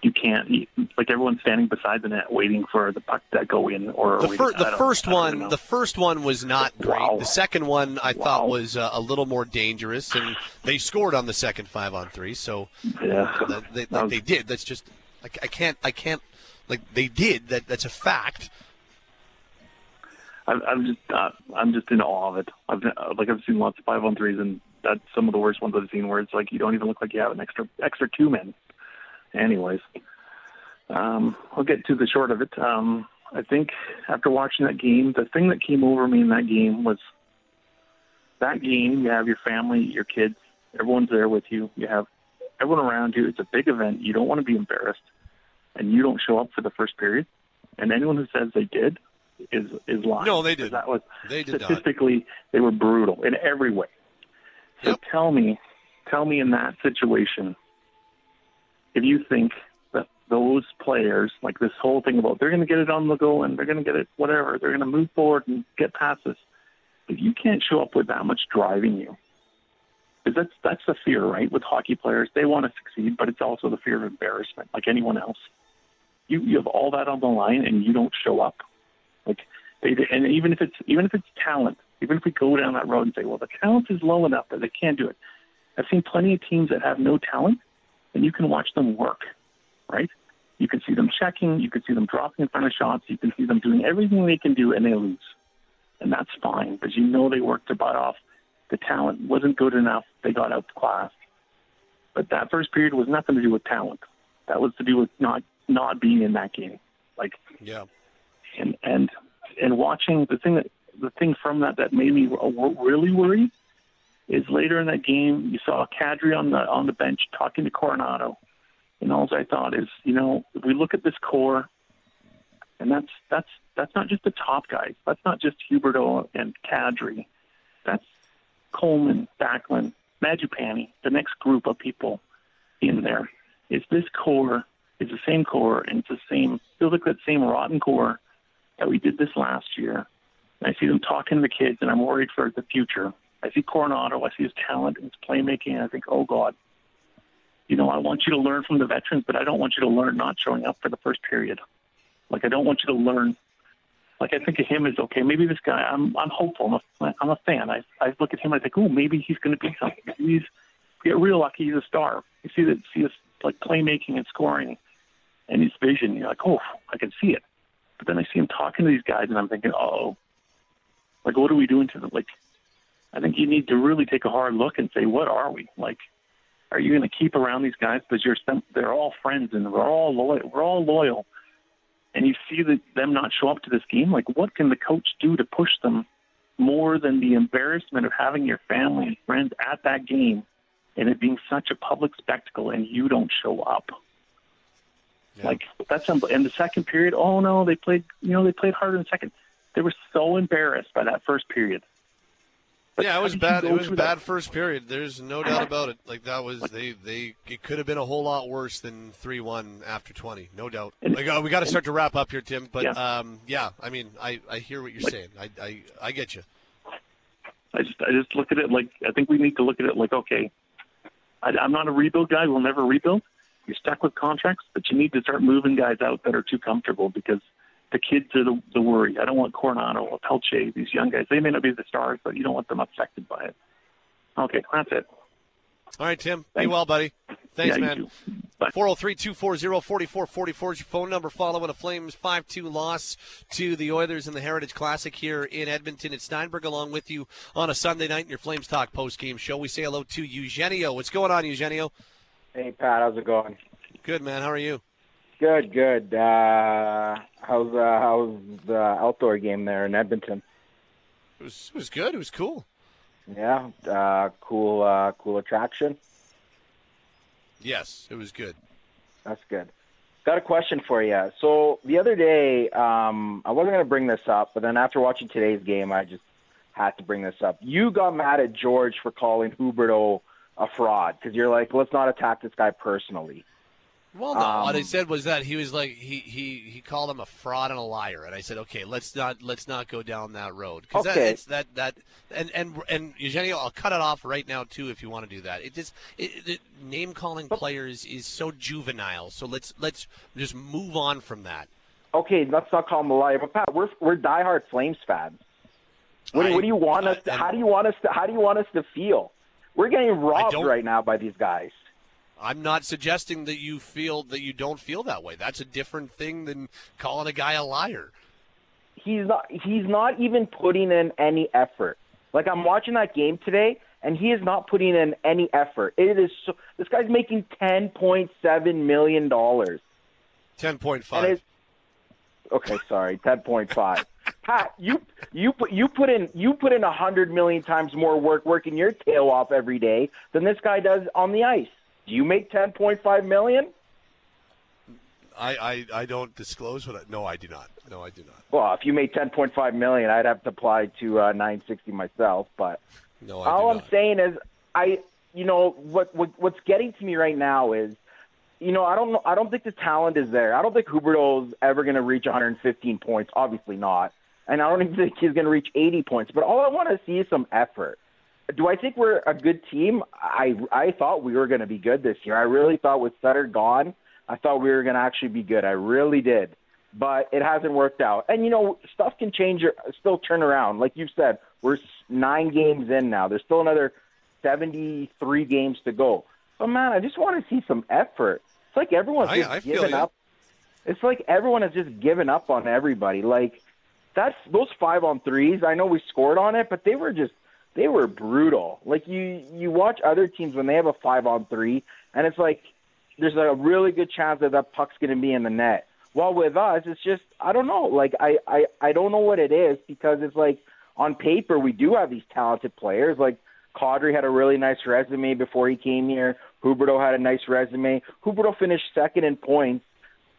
you can't. Like everyone's standing beside the net waiting for the puck to go in. Or the, fir- the first one, the first one was not great. Wow. The second one I wow. thought was uh, a little more dangerous, and they scored on the second five on three. So yeah, they, they, was, they did. That's just I, I can't. I can't. Like they did. That that's a fact. I'm, I'm just uh, I'm just in awe of it. I've uh, like I've seen lots of five on threes, and that's some of the worst ones I've seen where it's like you don't even look like you have an extra extra two men. Anyways, um, I'll get to the short of it. Um, I think after watching that game, the thing that came over me in that game was that game. You have your family, your kids, everyone's there with you. You have everyone around you. It's a big event. You don't want to be embarrassed, and you don't show up for the first period. And anyone who says they did is is lying. No, they did. That was They did not. statistically they were brutal in every way. So tell me, tell me in that situation, if you think that those players, like this whole thing about they're going to get it on the go and they're going to get it whatever, they're going to move forward and get past this. If you can't show up with that much driving you, because that's that's the fear, right? With hockey players, they want to succeed, but it's also the fear of embarrassment, like anyone else. You you have all that on the line and you don't show up. Like they and even if it's even if it's talent, even if we go down that road and say, well, the talent is low enough that they can't do it. I've seen plenty of teams that have no talent, and you can watch them work, right? You can see them checking, you can see them dropping in front of shots, you can see them doing everything they can do, and they lose, and that's fine because you know they worked their butt off. The talent wasn't good enough; they got outclassed. But that first period was nothing to do with talent. That was to do with not not being in that game. Like Yeah. and and and watching the thing that the thing from that that made me really worried is later in that game you saw Kadri on the on the bench talking to Coronato, and all I thought is you know if we look at this core, and that's that's that's not just the top guys, that's not just Huberdeau and Kadri, that's Coleman, Backlund, Mangiapane, the next group of people in there. Is this core is the same core and it's the same feels like that same rotten core that we did this last year. I see them talking to the kids, and I'm worried for the future. I see Coronato, I see his talent and his playmaking, and I think, oh God, you know, I want you to learn from the veterans, but I don't want you to learn not showing up for the first period. Like I don't want you to learn. Like I think of him as okay, maybe this guy. I'm I'm hopeful. I'm a, I'm a fan. I I look at him. And I think, oh, maybe he's going to be something. He's get real lucky. He's a star. You see that see his like playmaking and scoring, and his vision. You're like, oh, I can see it. But then I see him talking to these guys, and I'm thinking, oh, like what are we doing to them? Like, I think you need to really take a hard look and say, what are we? Like, are you going to keep around these guys because you're they're all friends and we're all loyal. We're all loyal, and you see that them not show up to this game. Like, what can the coach do to push them more than the embarrassment of having your family and friends at that game and it being such a public spectacle and you don't show up? Like that's in the second period. Oh no, they played. You know, they played harder in the second. They were so embarrassed by that first period. yeah, it was bad. It was bad that? first period. There's no doubt about it. Like that was they they it could have been a whole lot worse than three one after twenty. No doubt. Like uh, we got to start to wrap up here, Tim. But Yeah. um, yeah, I mean, I I hear what you're saying. I I I get you. I just I just look at it like I think we need to look at it like okay, I, I'm not a rebuild guy. We'll never rebuild. You're stuck with contracts, but you need to start moving guys out that are too comfortable because the kids are the, the worry. I don't want Coronato or Pelche, these young guys. They may not be the stars, but you don't want them affected by it. Okay, that's it. All right, Tim. Be well, buddy. Thanks, Yeah, man. 403 240 4444 is your phone number following a Flames 5 2 loss to the Oilers in the Heritage Classic here in Edmonton. It's Steinberg along with you on a Sunday night in your Flames Talk post game show. We say hello to Eugenio. What's going on, Eugenio? Hey Pat, how's it going? Good, man. How are you? Good, good. Uh, how's uh, how's the outdoor game there in Edmonton? It was, it was good. It was cool. Yeah, uh, cool, uh, cool attraction. Yes, it was good. That's good. Got a question for you. So the other day, um, I wasn't going to bring this up, but then after watching today's game, I just had to bring this up. You got mad at George for calling Huberdeau a fraud because you're like, let's not attack this guy personally. Well, no. what I Um, said was that he was like he, he, he called him a fraud and a liar, and I said, okay, let's not let's not go down that road because that, Okay. it's that that and and and Eugenio, I'll cut it off right now too if you want to do that. It just it, it, name calling players is so juvenile, so let's let's just move on from that. Okay, let's not call him a liar, but Pat, we're we're diehard Flames fans. What, do- what do you want us? To, how do you want us? To, how do you want us to feel? We're getting robbed right now by these guys. I'm not suggesting that you feel that you don't feel that way. That's a different thing than calling a guy a liar. He's not. He's not even putting in any effort. Like I'm watching that game today, and he is not putting in any effort. It is so, this guy's making ten point seven million dollars. Ten point five. Okay, sorry, ten point five. Pat, you you put you put in you put in a hundred million times more work working your tail off every day than this guy does on the ice. Do you make ten point five million? I, I, I don't disclose what I. No, I do not. No, I do not. Well, if you made ten point five million, I'd have to apply to uh, nine sixty myself. But no, I all I'm saying is, I you know what, what what's getting to me right now is, you know, I don't know. I don't think the talent is there. I don't think Huberdeau's ever going to reach 115 points. Obviously not. And I don't even think he's going to reach 80 points. But all I want to see is some effort. Do I think we're a good team? I I thought we were going to be good this year. I really thought with Sutter gone, I thought we were going to actually be good. I really did. But it hasn't worked out. And you know, stuff can change or still turn around. Like you said, we're nine games in now. There's still another 73 games to go. But man, I just want to see some effort. It's like everyone's I- just I given you. up. It's like everyone has just given up on everybody. Like that's those five on threes. I know we scored on it, but they were just they were brutal. Like you you watch other teams when they have a five on three, and it's like there's a really good chance that that puck's going to be in the net. While with us, it's just I don't know. Like I I I don't know what it is because it's like on paper we do have these talented players. Like Kadri had a really nice resume before he came here. Huberdeau had a nice resume. Huberdeau finished second in points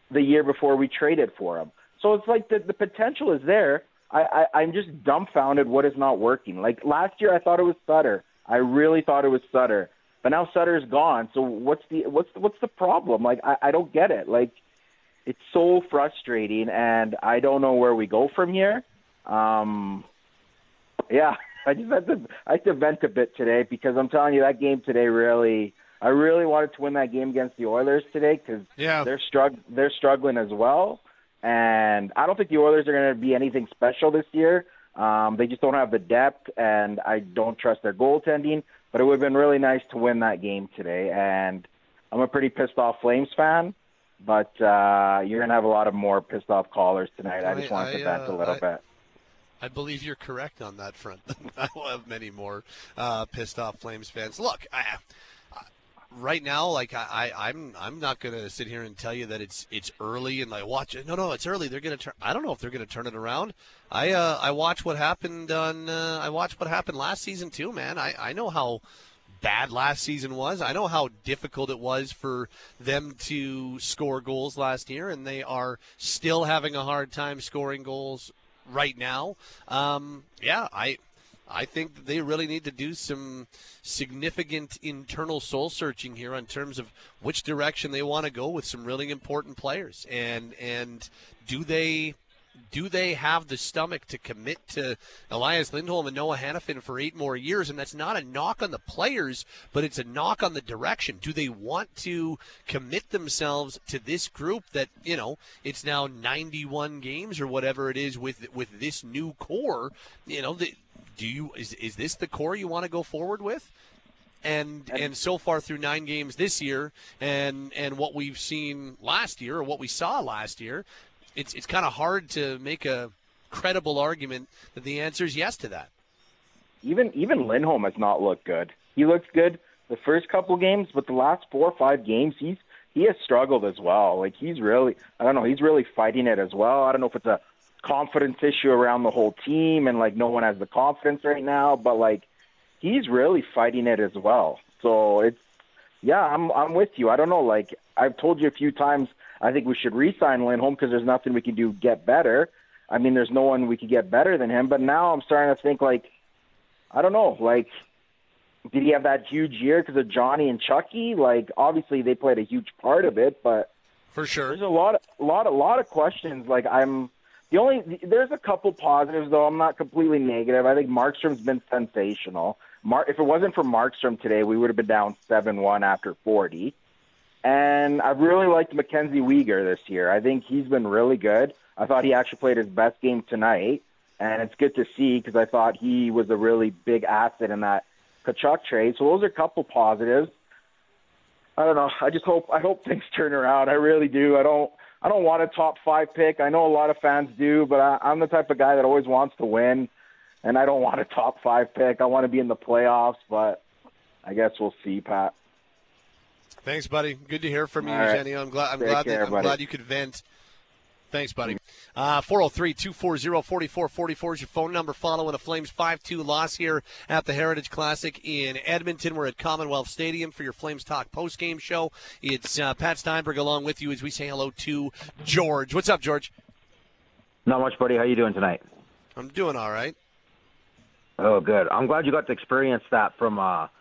the year before we traded for him. So it's like the the potential is there. I, I I'm just dumbfounded what is not working. Like last year, I thought it was Sutter. I really thought it was Sutter, but now Sutter's gone. So what's the what's the, what's the problem? Like I, I don't get it. Like it's so frustrating, and I don't know where we go from here. Um, yeah, I just had to I had to vent a bit today because I'm telling you that game today really. I really wanted to win that game against the Oilers today because Yeah. they're strugg- they're struggling as well, and I don't think the Oilers are going to be anything special this year. Um, they just don't have the depth, and I don't trust their goaltending. But it would have been really nice to win that game today, and I'm a pretty pissed off Flames fan. But uh, you're going to have a lot of more pissed off callers tonight. I just I- wanted I, to vent uh, a little I- bit. I believe you're correct on that front. I will have many more uh, pissed off Flames fans. Look, I, right now, like I, I, I'm, I'm not to sit here and tell you that it's it's early and like watch it. No, no, it's early. They're to turn. I don't know if they're to turn it around. I, uh, I watched what happened on. Uh, I watched what happened last season too, man. I, I know how bad last season was. I know how difficult it was for them to score goals last year, and they are still having a hard time scoring goals right now. Um, yeah, I. I think that they really need to do some significant internal soul searching here in terms of which direction they want to go with some really important players, and and do they do they have the stomach to commit to Elias Lindholm and Noah Hanifin for eight more years? And that's not a knock on the players, but it's a knock on the direction. Do they want to commit themselves to this group that, you know, it's now 91 games or whatever it is with with this new core? You know, the, do you is is this the core you want to go forward with? and and so far through nine games this year and and what we've seen last year or what we saw last year it's it's kind of hard to make a credible argument that the answer is yes to that even even Lindholm has not looked good. He looked good the first couple games, but the last four or five games, he's he has struggled as well. Like he's really, I don't know, he's really fighting it as well. I don't know if it's a confidence issue around the whole team and like no one has the confidence right now, but like he's really fighting it as well. So it's yeah, I'm I'm with you. I don't know, like I've told you a few times, I think we should re-sign Lindholm because there's nothing we can do to get better. I mean, there's no one we could get better than him. But now I'm starting to think like I don't know. Like, did he have that huge year because of Johnny and Chucky? Like, obviously they played a huge part of it, but for sure, there's a lot, a lot, a lot of questions. Like, I'm the only. There's a couple positives though. I'm not completely negative. I think Markstrom's been sensational. Mark, if it wasn't for Markstrom today, we would have been down seven-one after 40. And I've really liked Mackenzie Weegar this year. I think he's been really good. I thought he actually played his best game tonight, and it's good to see because I thought he was a really big asset in that Tkachuk trade. So those are a couple positives. I don't know. I just hope I hope things turn around. I really do. I don't I don't want a top five pick. I know a lot of fans do, but I, I'm the type of guy that always wants to win, and I don't want a top five pick. I want to be in the playoffs, but I guess we'll see, Pat. Thanks, buddy. Good to hear from you, right. Jenny. I'm glad. I'm Take glad. care, that, I'm buddy. glad you could vent. Thanks, buddy. Uh, 403 240 4444 is your phone number following a Flames 5 2 loss here at the Heritage Classic in Edmonton. We're at Commonwealth Stadium for your Flames Talk post game show. It's uh, Pat Steinberg along with you as we say hello to George. What's up, George? Not much, buddy. How you doing tonight? I'm doing all right. Oh, good. I'm glad you got to experience that from a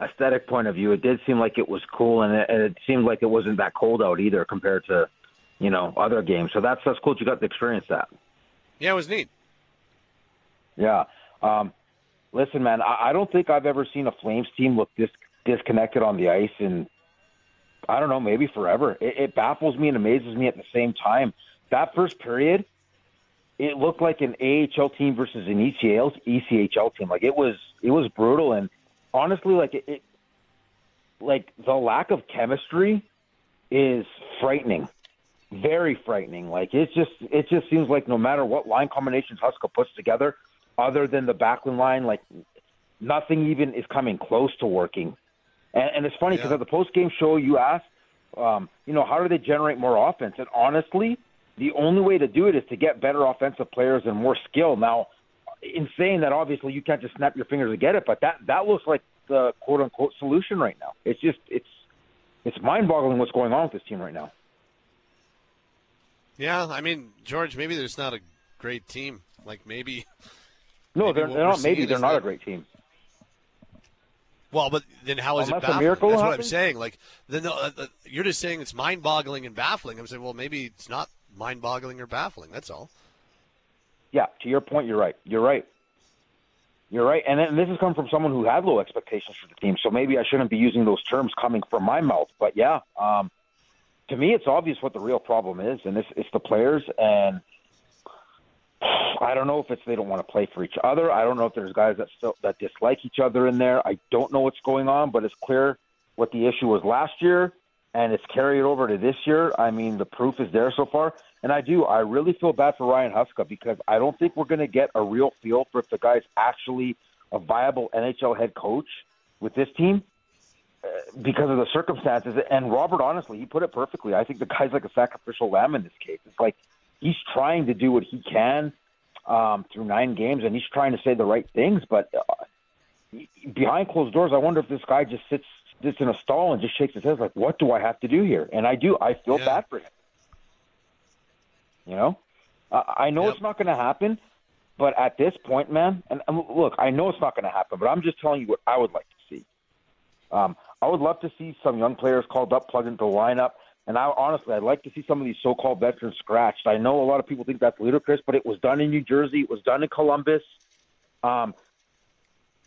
aesthetic point of view. It did seem like it was cool, and it, and it seemed like it wasn't that cold out either compared to, you know, other games. So that's that's cool. that You got to experience that. Yeah, it was neat. Yeah. Um, listen, man. I, I don't think I've ever seen a Flames team look this disconnected on the ice, and I don't know, maybe forever. It, it baffles me and amazes me at the same time. That first period, it looked like an AHL team versus an ECHL ECHL team. Like it was, it was brutal, and honestly, like it, it like the lack of chemistry is frightening, very frightening. Like it's just, it just seems like no matter what line combinations Huska puts together, other than the Backlund line, like nothing even is coming close to working. And, and it's funny because at the post game show, you asked, um, you know, how do they generate more offense? And honestly, the only way to do it is to get better offensive players and more skill. Now, in saying that, obviously you can't just snap your fingers and get it, but that that looks like the quote unquote solution right now. It's just it's it's mind boggling what's going on with this team right now. Yeah, I mean, George, maybe there's not a great team. Like maybe. No, maybe they're, they're not. Maybe they're not that- a great team. Well, but then how is Unless it baffling? That's what I'm saying. Like, then uh, uh, you're just saying it's mind-boggling and baffling. I'm saying, well, maybe it's not mind-boggling or baffling. That's all. Yeah, to your point, you're right. You're right. You're right. And, then this has come from someone who had low expectations for the team, so maybe I shouldn't be using those terms coming from my mouth. But yeah, um, to me, it's obvious what the real problem is, and it's, it's the players. And I don't know if it's they don't want to play for each other. I don't know if there's guys that still that dislike each other in there. I don't know what's going on, but it's clear what the issue was last year, and it's carried over to this year. I mean, the proof is there so far. And I do. I really feel bad for Ryan Huska because I don't think we're going to get a real feel for if the guy's actually a viable NHL head coach with this team because of the circumstances. And Robert, honestly, he put it perfectly. I think the guy's like a sacrificial lamb in this case. It's like he's trying to do what he can um, through nine games, and he's trying to say the right things. But uh, behind closed doors, I wonder if this guy just sits sits in a stall and just shakes his head like, "What do I have to do here?" And I do. I feel bad for him. You know, uh, I know it's not going to happen, but at this point, man, and, and look, I know it's not going to happen, but I'm just telling you what I would like to see. Um, I would love to see some young players called up, plugged into the lineup, and I honestly, I'd like to see some of these so-called veterans scratched. I know a lot of people think that's ludicrous, but it was done in New Jersey, it was done in Columbus. Um,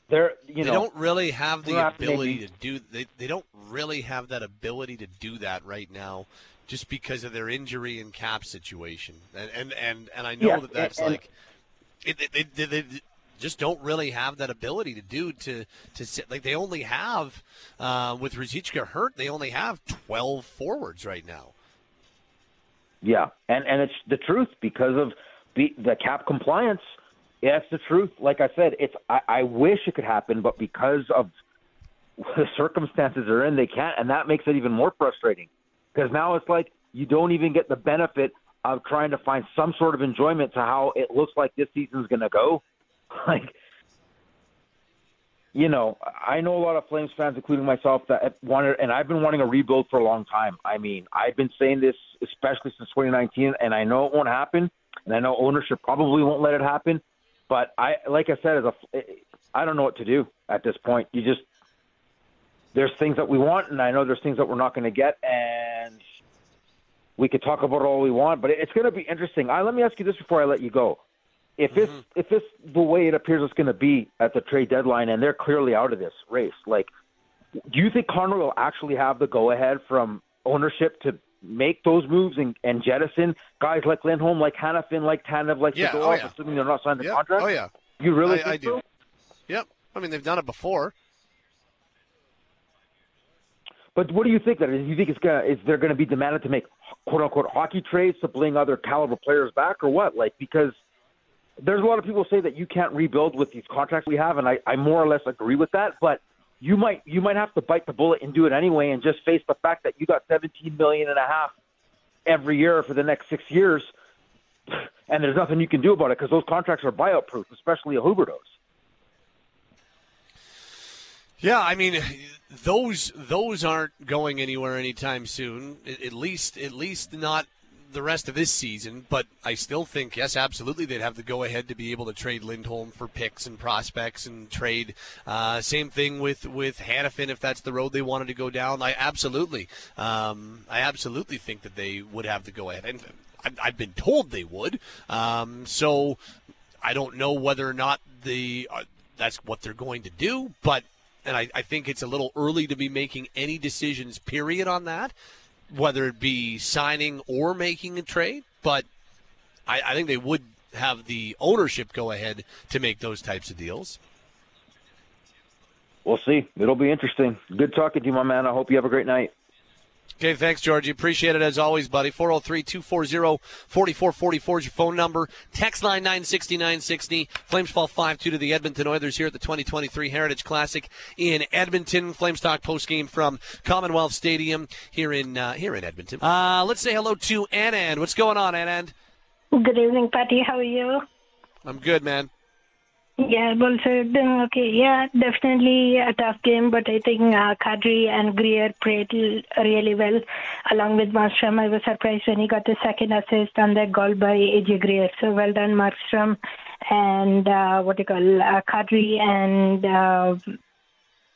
there, you they know, don't really have the ability to do. They they don't really have that ability to do that right now, just because of their injury and cap situation. And and and, and I know Yeah, that that's and- like, it, they, they just don't really have that ability to do to to sit like they only have uh, with Ruzicka hurt. They only have twelve forwards right now. Yeah, and and it's the truth because of the the cap compliance. Yeah, it's the truth. Like I said, it's I, I wish it could happen, but because of the circumstances they're in, they can't, and that makes it even more frustrating. Because now it's like you don't even get the benefit of trying to find some sort of enjoyment to how it looks like this season's going to go. Like, you know, I know a lot of Flames fans, including myself, that wanted, and I've been wanting a rebuild for a long time. I mean, I've been saying this especially since 2019, and I know it won't happen, and I know ownership probably won't let it happen. But I, like I said, as a, I don't know what to do at this point. You just there's things that we want, and I know there's things that we're not going to get, and we could talk about all we want, but it's going to be interesting. I, let me ask you this before I let you go: if it's mm-hmm. if it's the way it appears it's going to be at the trade deadline, and they're clearly out of this race, like, do you think Conroy will actually have the go ahead from ownership to make those moves and, and jettison guys like Lindholm, like Hanifin, like Tanev, like Yeah, Zadorov, oh, yeah. assuming they're not signed the Yep. contract? Oh yeah, You really I, think I do. so? Yep. I mean, they've done it before. But what do you think? That is, you think it's gonna is there going to be demanded to make quote unquote hockey trades to bring other caliber players back, or what? Like because there's a lot of people say that you can't rebuild with these contracts we have, and I, I more or less agree with that. But you might you might have to bite the bullet and do it anyway, and just face the fact that you got 17 million and a half every year for the next six years, and there's nothing you can do about it because those contracts are buyout proof, especially a Huberdeau's. Yeah, I mean, those those aren't going anywhere anytime soon. At least, at least not the rest of this season. But I still think, yes, absolutely, they'd have to go ahead to be able to trade Lindholm for picks and prospects and trade. Uh, same thing with with Hanifin if that's the road they wanted to go down. I absolutely, um, I absolutely think that they would have to go ahead. And I've been told they would. Um, so I don't know whether or not the uh, that's what they're going to do, but and I, I think it's a little early to be making any decisions, period, on that, whether it be signing or making a trade. But I, I think they would have the ownership go ahead to make those types of deals. We'll see. It'll be interesting. Good talking to you, my man. I hope you have a great night. Okay, thanks, Georgie. Appreciate it as always, buddy. 403 240 4444 is your phone number. Text line 960 960. Flames fall 5 2 to the Edmonton Oilers here at the 2023 Heritage Classic in Edmonton. Flames talk post game from Commonwealth Stadium here in uh, here in Edmonton. Uh, let's say hello to Anand. What's going on, Anand? Good evening, Patty. How are you? I'm good, man. Yeah, also doing okay. Yeah, definitely a tough game, but I think uh, Kadri and Greer played really well along with Markstrom. I was surprised when he got the second assist on that goal by AJ Greer. So well done, Markstrom and uh, what do you call uh, Kadri and. Uh,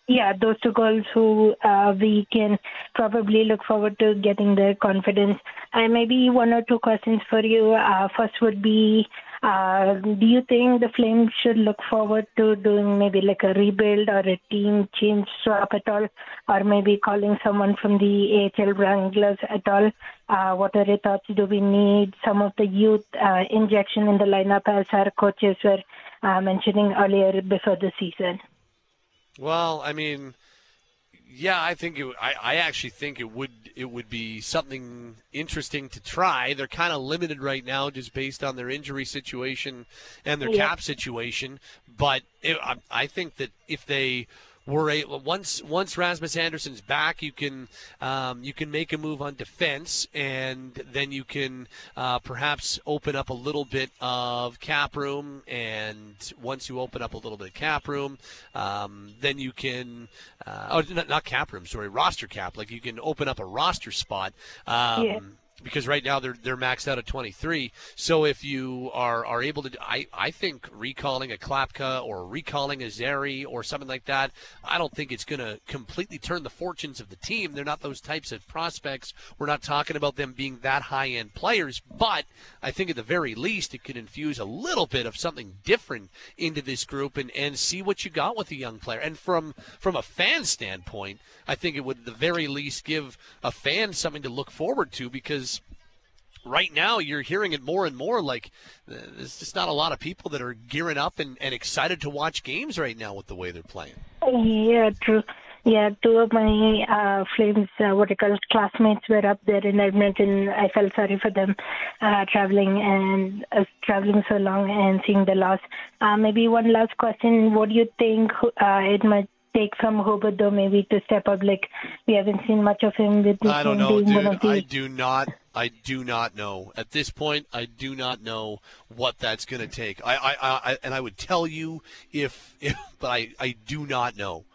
yeah, those two goals who uh, we can probably look forward to getting their confidence. And maybe one or two questions for you. Uh, first would be uh, do you think the Flames should look forward to doing maybe like a rebuild or a team change swap at all, or maybe calling someone from the AHL Wranglers at all? Uh, what are your thoughts? Do we need some of the youth uh, injection in the lineup as our coaches were uh, mentioning earlier before the season? Well, I mean, yeah, I think it, I, I actually think it would it would be something interesting to try. They're kind of limited right now just based on their injury situation and their yeah. cap situation. But it, I, I think that if they a once once Rasmus Andersson's back, you can um, you can make a move on defense, and then you can uh, perhaps open up a little bit of cap room. And once you open up a little bit of cap room, um, then you can uh, oh not, not, cap room, sorry, roster cap. Like you can open up a roster spot. Um, yeah because right now they're they're maxed out at 23. So if you are are able to, I I think recalling a Klapka or recalling a Zary or something like that, I don't think it's going to completely turn the fortunes of the team. They're not those types of prospects. We're not talking about them being that high end players, but I think at the very least it could infuse a little bit of something different into this group and and see what you got with a young player. And from from a fan standpoint, I think it would at the very least give a fan something to look forward to because right now you're hearing it more and more like uh, there's just not a lot of people that are gearing up and, and excited to watch games right now with the way they're playing. Yeah, true. Yeah, two of my uh, Flames, uh, what I call classmates, were up there in Edmonton. I felt sorry for them uh, traveling and uh, traveling so long and seeing the loss. Uh, maybe one last question: What do you think uh, it might take from Huberdeau maybe to step up? Like we haven't seen much of him with I don't know, dude. I do not. I do not know at this point. I do not know what that's going to take. I, I, I, and I would tell you if, if, but I, I do not know.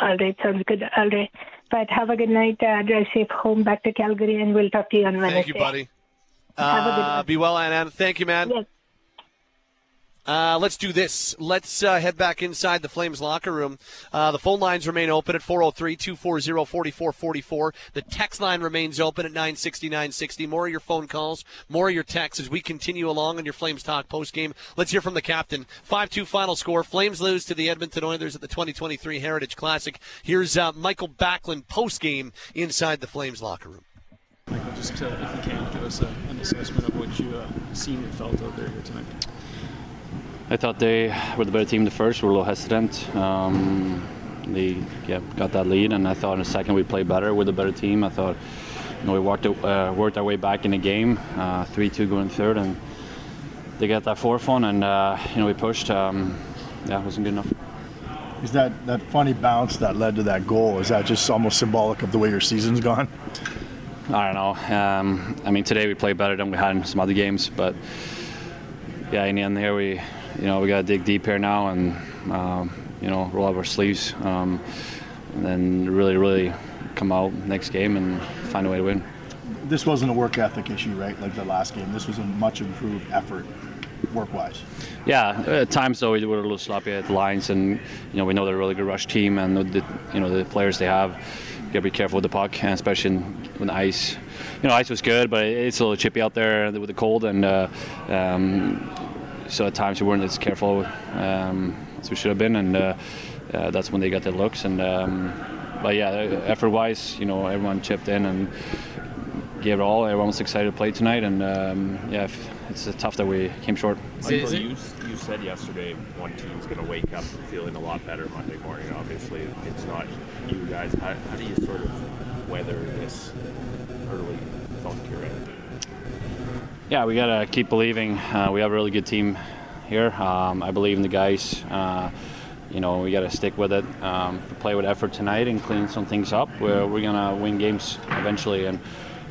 All right, sounds good. All right, but have a good night. Uh, drive safe home back to Calgary, and we'll talk to you on Wednesday. Thank you, buddy. Uh, be well, Anna. Thank you, man. Yes. Uh, let's do this. Let's uh, head back inside the Flames locker room. Uh, the phone lines remain open at 403 240 4444. The text line remains open at 960 960. More of your phone calls, more of your texts as we continue along on your Flames Talk post game. Let's hear from the captain. 5 2 final score. Flames lose to the Edmonton Oilers at the 2023 Heritage Classic. Here's uh, Mikael Backlund post game inside the Flames locker room. Michael, just uh, if you can, give us an assessment of what you uh, seen and felt out there here tonight. I thought they were the better team the first. We were a little hesitant. Um, they yeah, got that lead, and I thought in the second we played better with a better team. I thought you know, we worked, uh, worked our way back in the game, uh, 3-2 going third, and they got that fourth one, and uh, you know we pushed. Um, yeah, it wasn't good enough. Is that, that funny bounce that led to that goal, is that just almost symbolic of the way your season's gone? I don't know. Um, I mean, today we played better than we had in some other games, but yeah, in the end here we, you know, we got to dig deep here now and um, you know roll up our sleeves, um, and then really, really come out next game and find a way to win. This wasn't a work ethic issue, right? Like the last game. This was a much improved effort, work-wise. Yeah, at times though we were a little sloppy at the lines, and you know we know they're a really good rush team, and the you know the players they have. You gotta be careful with the puck, and especially when the ice. You know, ice was good, but it's a little chippy out there with the cold, and uh, um, so at times we weren't as careful um, as we should have been, and uh, uh, that's when they got their looks. And um, but yeah, effort-wise, you know, everyone chipped in and gave it all. Everyone was excited to play tonight, and um, yeah, it's tough that we came short. Michael, you, you said yesterday one team's going to wake up feeling a lot better Monday morning. Obviously, it's not you guys. How, how do you sort of weather this early funk you're in? Yeah, we got to keep believing. Uh, we have a really good team here. Um, I believe in the guys. Uh, you know, we got to stick with it, um, play with effort tonight, and clean some things up. We're, we're gonna win games eventually, and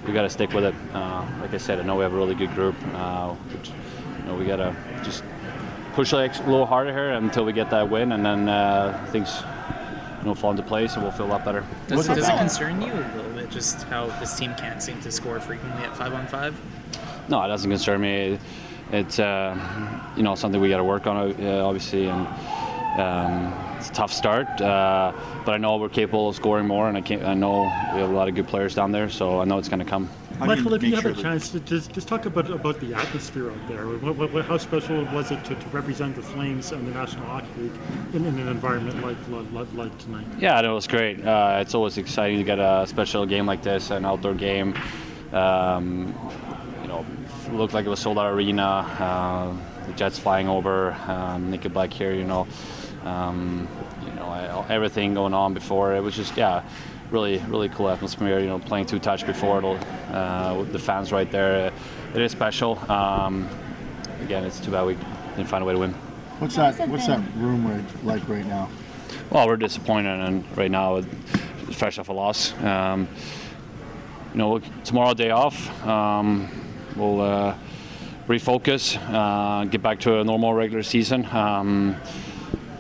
we got to stick with it. Uh, like I said, I know we have a really good group. Uh, which, you know, we got to just push a little harder here until we get that win, and then uh, things you know fall into place, and we'll feel a lot better. Does, does it concern you a little bit just how this team can't seem to score frequently at five on five? No, it doesn't concern me. It's uh, you know something we got to work on, uh, obviously, and um, it's a tough start. Uh, but I know we're capable of scoring more, and I, I know we have a lot of good players down there, so I know it's going to come. Mikael, if you have a chance to just, just talk about about the atmosphere out there, what, what, how special was it to, to, represent the Flames and the National Hockey League in, in an environment like, like, like tonight? Yeah, it was great. Uh, it's always exciting to get a special game like this, an outdoor game. Um, you know, looked like it was sold out arena. Uh, the Jets flying over, um, Nickelback here, you know, um, you know, everything going on before. It was just, yeah, really, really cool atmosphere. You know, playing two touch before it'll, uh, the fans right there. It is special. Um, again, it's too bad we didn't find a way to win. What's that? What's that room like right now? Well, we're disappointed, and right now, fresh off a loss. Um, you know, tomorrow day off. We'll uh, refocus, uh, get back to a normal regular season, um,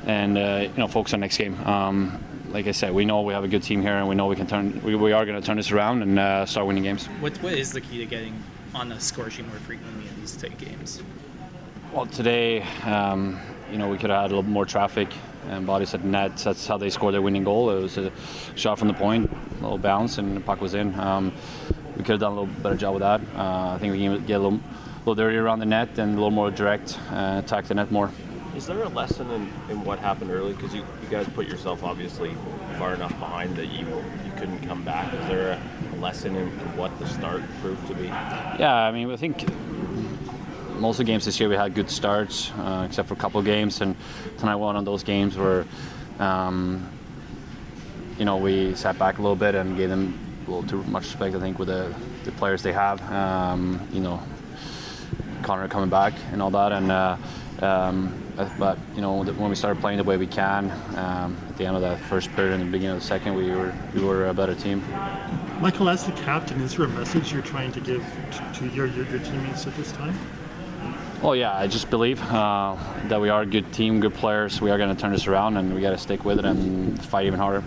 and uh, you know focus on next game. Um, like I said, we know we have a good team here, and we know we can turn. We, we are going to turn this around and uh, start winning games. What what is the key to getting on the score sheet more frequently in these tight games? Well, today, um, you know, we could have had a little more traffic and bodies at net. That's how they scored their winning goal. It was a shot from the point, a little bounce, and the puck was in. Um, we could have done a little better job with that. Uh, I think we can get a little, little dirtier around the net and a little more direct, uh, attack the net more. Is there a lesson in, in what happened early? Because you, you guys put yourself obviously far enough behind that you you couldn't come back. Is there a, a lesson in, in what the start proved to be? Yeah, I mean, I think most of the games this year we had good starts, uh, except for a couple of games, and tonight one of those games where, um, you know, we sat back a little bit and gave them a little too much respect, I think, with the, the players they have. Um, you know, Connor coming back and all that, and uh, um, but you know when we started playing the way we can um, at the end of that first period and the beginning of the second, we were we were a better team. Mikael, as the captain, is there a message you're trying to give to, to your, your, your teammates at this time? Well, yeah, I just believe uh, that we are a good team, good players. We are going to turn this around, and we got to stick with it and fight even harder.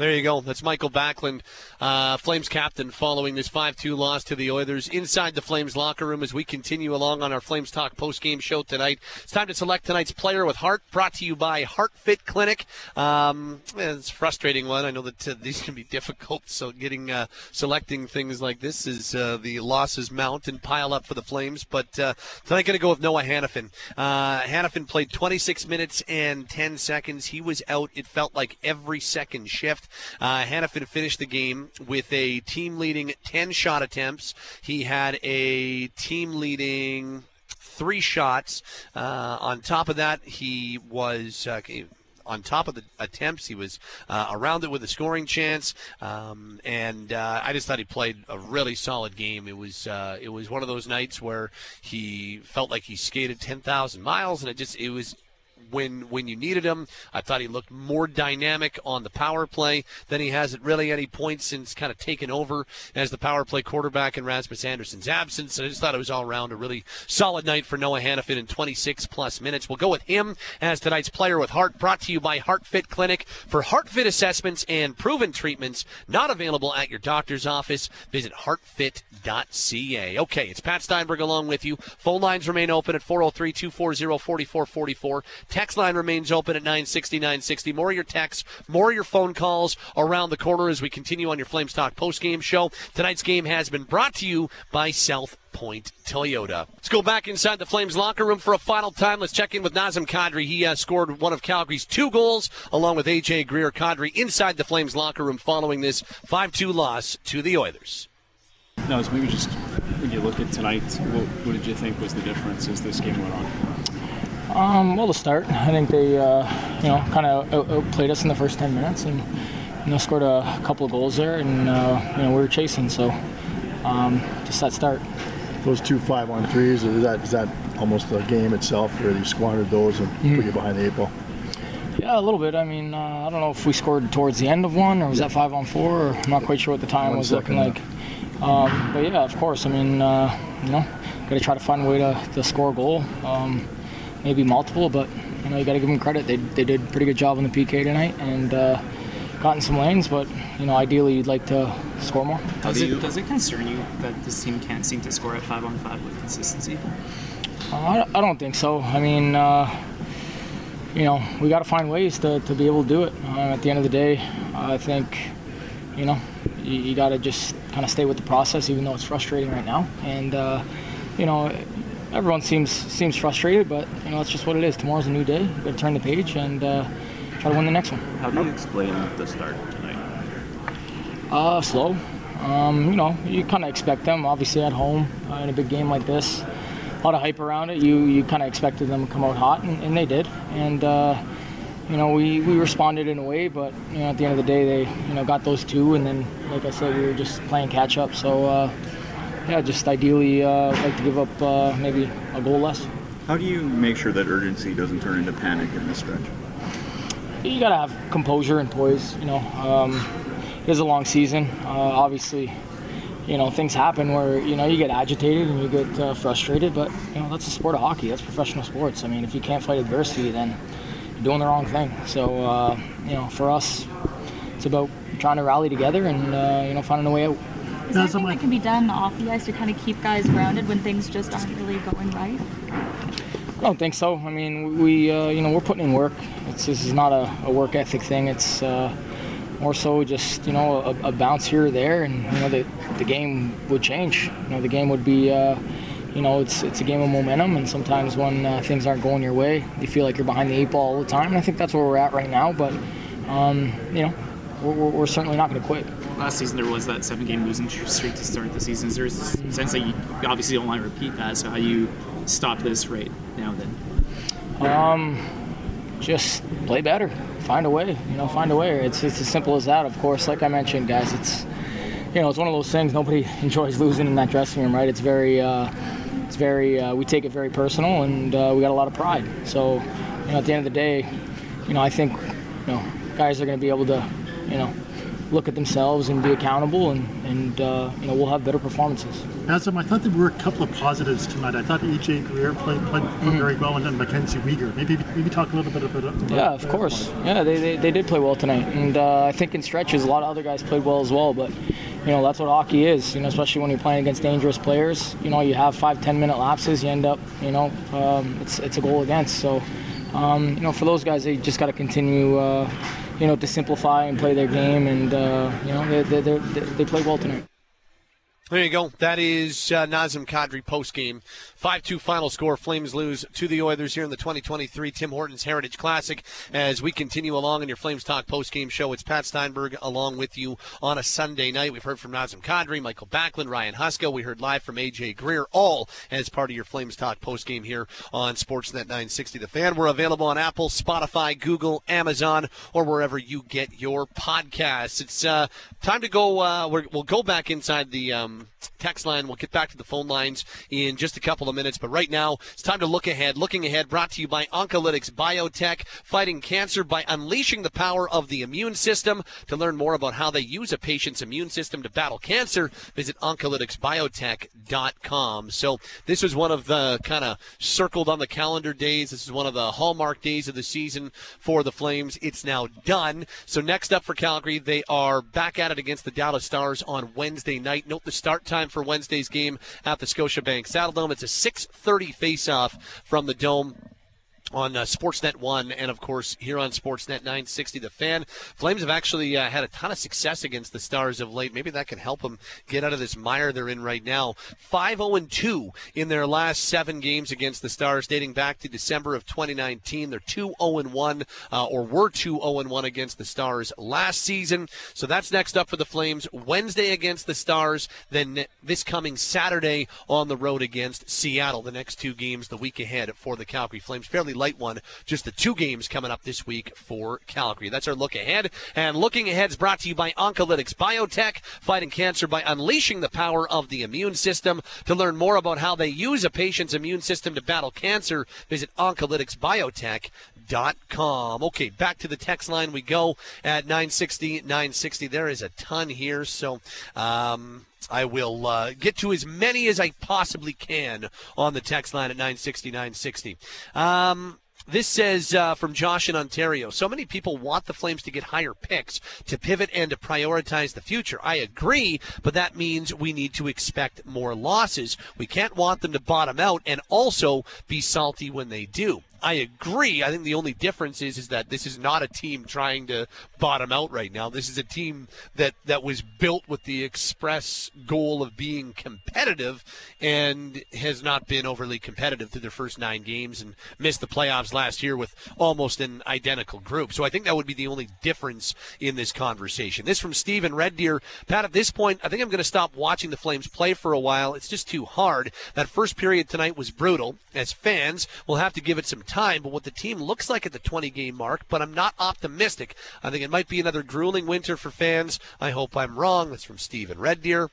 There you go. That's Mikael Backlund, uh, Flames captain, following this 5 2 loss to the Oilers inside the Flames locker room as we continue along on our Flames Talk post game show tonight. It's time to select tonight's player with heart, brought to you by Heart Fit Clinic. Um, it's a frustrating one. I know that uh, these can be difficult, so getting uh, selecting things like this is uh, the losses mount and pile up for the Flames. But uh, tonight, going to go with Noah Hanifin. Uh, Hanifin played 26 minutes and 10 seconds. He was out, it felt like every second shift. Uh, Hanifin finished the game with a team leading 10 shot attempts. He had a team leading three shots. Uh, on top of that, he was. Uh, on top of the attempts. He was uh, around it with a scoring chance, um, and uh, I just thought he played a really solid game. It was uh, it was one of those nights where he felt like he skated 10,000 miles, and it just it was when when you needed him. I thought he looked more dynamic on the power play than he has at really any point since kind of taken over as the power play quarterback in Rasmus Andersson's absence. I just thought it was all around a really solid night for Noah Hanifin in 26 plus minutes. We'll go with him as tonight's player with heart, brought to you by HeartFit Clinic for HeartFit assessments and proven treatments. Not available at your doctor's office. Visit heartfit.ca. Okay, it's Pat Steinberg along with you. Phone lines remain open at 403 240 4444. Text line remains open at 960 960. More of your texts, more of your phone calls around the corner as we continue on your Flames Talk post-game show. Tonight's game has been brought to you by South Point Toyota. Let's go back inside the Flames locker room for a final time. Let's check in with Nazem Kadri. He uh, scored one of Calgary's two goals, along with AJ Greer. Kadri inside the Flames locker room following this 5-2 loss to the Oilers. No, so maybe just when you look at tonight, what, what did you think was the difference as this game went on? Um, well, to start, I think they, uh, you know, kind of out- outplayed us in the first 10 minutes and, you know, scored a couple of goals there, and uh, you know we were chasing. So, um, just that start. Those two five on threes, is that, is that almost the game itself where you squandered those and Mm-hmm. put you behind the eight ball? Yeah, a little bit. I mean, uh, I don't know if we scored towards the end of one or was that five on four. Or I'm not quite sure what the time One was looking like. Um, but yeah, of course. I mean, uh, you know, got to try to find a way to, to score a goal. Um, maybe multiple, but you know, you got to give them credit. They, they did a pretty good job on the PK tonight and uh, got in some lanes. But you know, ideally, you'd like to score more. Does it, does it concern you that this team can't seem to score at five on five with consistency? Uh, I, I don't think so. I mean, uh, you know, we got to find ways to, to be able to do it. Uh, at the end of the day, I think, you know, you, you got to just kind of stay with the process, even though it's frustrating right now. And, uh, you know, everyone seems seems frustrated, but you know, that's just what it is. Tomorrow's a new day. We've got to turn the page and uh, try to win the next one. How do you explain the start tonight? Uh, slow. Um, you know, you kind of expect them, obviously, at home uh, in a big game like this. A lot of hype around it. You you kind of expected them to come out hot, and, and they did. And uh, you know, we, we responded in a way, but you know, at the end of the day, they you know got those two, and then, like I said, we were just playing catch up. So uh, yeah, just ideally uh, like to give up uh, maybe a goal less. How do you make sure that urgency doesn't turn into panic in this stretch? you gotta have composure and poise. You know, um, it is a long season. Uh, obviously, you know things happen where you know you get agitated and you get uh, frustrated, but you know that's the sport of hockey. That's professional sports. I mean, if you can't fight adversity, then you're doing the wrong thing. So uh, you know, for us, it's about trying to rally together and uh, you know finding a way out. Is there anything that can be done off the ice to kind of keep guys grounded when things just aren't really going right? I don't think so. I mean, we uh, you know we're putting in work. It's this is not a, a work ethic thing. It's uh, more so just you know a, a bounce here or there, and you know the the game would change. You know the game would be. Uh, you know, it's it's a game of momentum, and sometimes when uh, things aren't going your way, you feel like you're behind the eight ball all the time. And I think that's where we're at right now. But um, you know, we're, we're, we're certainly not going to quit. Last season there was that seven-game losing streak to start the season. Is there a sense that you obviously don't want to repeat that? So how do you stop this right now? Then Um, just play better, find a way. You know, find a way. It's it's as simple as that. Of course, like I mentioned, guys, it's you know it's one of those things. Nobody enjoys losing in that dressing room, right? It's very uh, it's very uh, we take it very personal, and uh, we got a lot of pride. So you know, at the end of the day, you know, I think you know guys are going to be able to you know look at themselves and be accountable, and and uh, you know we'll have better performances. Nazem, I thought there were a couple of positives tonight. I thought AJ Greer played, played, played very well, and then Mackenzie Weegar. Maybe maybe talk a little bit about it. Yeah, of course. Yeah, they, they, they did play well tonight, and uh, I think in stretches a lot of other guys played well as well. But you know that's what hockey is. You know, especially when you're playing against dangerous players. You know, you have five ten minute lapses, you end up you know um, it's it's a goal against. So um, you know for those guys, they just got to continue. Uh, you know, to simplify and play their game, and uh, you know they, they, they, they play well tonight. There you go. That is uh, Nazem Kadri post game. 5 2 final score. Flames lose to the Oilers here in the 2023 Tim Hortons Heritage Classic. As we continue along in your Flames Talk post game show, it's Pat Steinberg along with you on a Sunday night. We've heard from Nazem Kadri, Mikael Backlund, Ryan Huska. We heard live from AJ Greer, all as part of your Flames Talk post game here on Sportsnet 960 The Fan. We're available on Apple, Spotify, Google, Amazon, or wherever you get your podcasts. It's uh, time to go. Uh, we'll go back inside the. Um, text line. We'll get back to the phone lines in just a couple of minutes. But right now, it's time to look ahead. Looking ahead, brought to you by Oncolytics Biotech, fighting cancer by unleashing the power of the immune system. To learn more about how they use a patient's immune system to battle cancer, visit oncolyticsbiotech.com. So this was one of the kind of circled on the calendar days. This is one of the hallmark days of the season for the Flames. It's now done. So next up for Calgary, they are back at it against the Dallas Stars on Wednesday night. Note the start time for Wednesday's game at the Scotiabank Saddledome. It's a 6:30 face-off from the Dome on uh, Sportsnet 1 and, of course, here on Sportsnet 960. The fan. Flames have actually uh, had a ton of success against the Stars of late. Maybe that can help them get out of this mire they're in right now. 5 0 2 in their last seven games against the Stars, dating back to December of 2019. They're 2 0 1, uh, or were 2 0 1 against the Stars last season. So that's next up for the Flames. Wednesday against the Stars, then this coming Saturday on the road against Seattle. The next two games the week ahead for the Calgary Flames. Fairly light one. Just the two games coming up this week for Calgary. That's our look ahead. And looking ahead is brought to you by Oncolytics Biotech, fighting cancer by unleashing the power of the immune system. To learn more about how they use a patient's immune system to battle cancer, visit oncolyticsbiotech.com. Okay, back to the text line we go at 960 960. There is a ton here, so um, I will uh, get to as many as I possibly can on the text line at 960 960. Um, this says uh, from Josh in Ontario. So many people want the Flames to get higher picks to pivot and to prioritize the future. I agree, but that means we need to expect more losses. We can't want them to bottom out and also be salty when they do. I agree. I think the only difference is is that this is not a team trying to bottom out right now. This is a team that that was built with the express goal of being competitive and has not been overly competitive through their first 9 games and missed the playoffs last year with almost an identical group. So I think that would be the only difference in this conversation. This from Steven Red Deer. Pat, at this point, I think I'm going to stop watching the Flames play for a while. It's just too hard. That first period tonight was brutal. As fans, we'll have to give it some time, but what the team looks like at the 20 game mark, but I'm not optimistic. I think it might be another grueling winter for fans. I hope I'm wrong. That's from Steven Red Deer.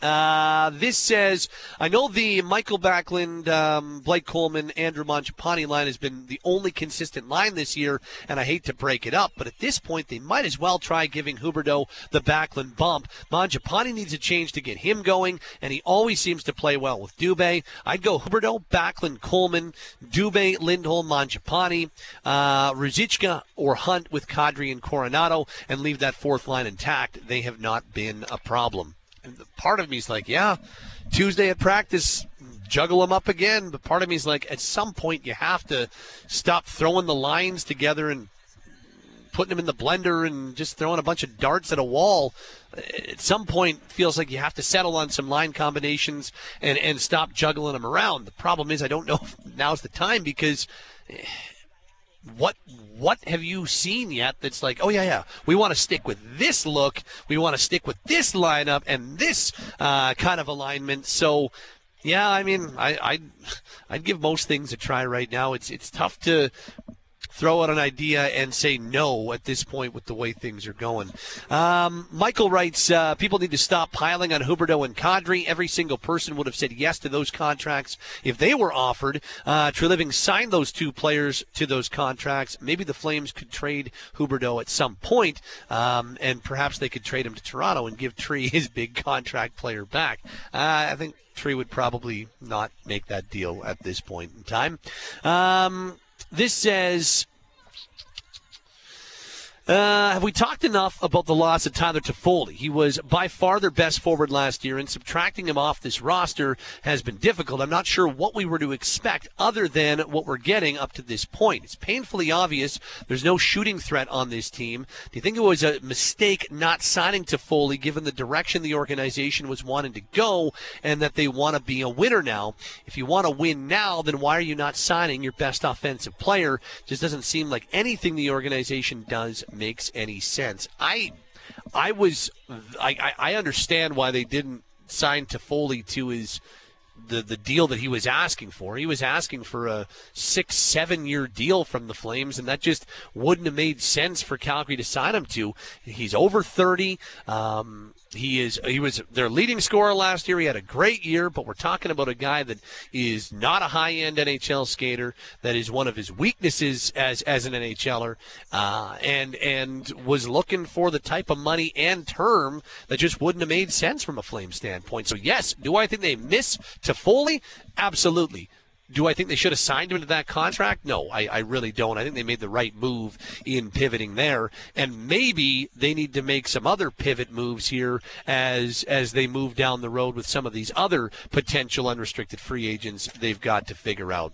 Uh, this says, I know the Mikael Backlund, um, Blake Coleman, Andrew Mangiapane line has been the only consistent line this year, and I hate to break it up, but at this point, they might as well try giving Huberdeau the Backlund bump. Mangiapane needs a change to get him going, and he always seems to play well with Dubé. I'd go Huberdeau, Backlund, Coleman, Dubé, Lindholm, Mangiapane, uh, Ruzicka, or Hunt with Kadri and Coronato, and leave that fourth line intact. They have not been a problem. Part of me is like, yeah, Tuesday at practice, juggle them up again. But part of me is like, at some point, you have to stop throwing the lines together and putting them in the blender and just throwing a bunch of darts at a wall. At some point, feels like you have to settle on some line combinations and, and stop juggling them around. The problem is, I don't know if now's the time because eh, what what have you seen yet that's like, oh yeah, yeah, we want to stick with this look, we want to stick with this lineup and this uh, kind of alignment. So, yeah, I mean, I, I'd I'd give most things a try right now. It's it's tough to throw out an idea and say no at this point with the way things are going. Um, Michael writes, uh, people need to stop piling on Huberdeau and Kadri. Every single person would have said yes to those contracts if they were offered. Uh, Treliving signed those two players to those contracts. Maybe the Flames could trade Huberdeau at some point, um, and perhaps they could trade him to Toronto and give Tree his big contract player back. Uh, I think Tree would probably not make that deal at this point in time. Um, this says Uh, have we talked enough about the loss of Tyler Toffoli? He was by far their best forward last year, and subtracting him off this roster has been difficult. I'm not sure what we were to expect other than what we're getting up to this point. It's painfully obvious there's no shooting threat on this team. Do you think it was a mistake not signing Toffoli given the direction the organization was wanting to go and that they want to be a winner now? If you want to win now, then why are you not signing your best offensive player? Just doesn't seem like anything the organization does makes any sense. I I was I, I understand why they didn't sign Toffoli to his the the deal that he was asking for. He was asking for a six seven year deal from the Flames, and that just wouldn't have made sense for Calgary to sign him to. He's over thirty. Um, he is he was their leading scorer last year. He had a great year, but we're talking about a guy that is not a high end NHL skater. That is one of his weaknesses as as an NHLer, uh, and and was looking for the type of money and term that just wouldn't have made sense from a Flame standpoint. So yes, do I think they miss Toffoli? Absolutely. Do I think they should have signed him to that contract? No, I, I, really don't. I think they made the right move in pivoting there, and maybe they need to make some other pivot moves here as as they move down the road with some of these other potential unrestricted free agents they've got to figure out.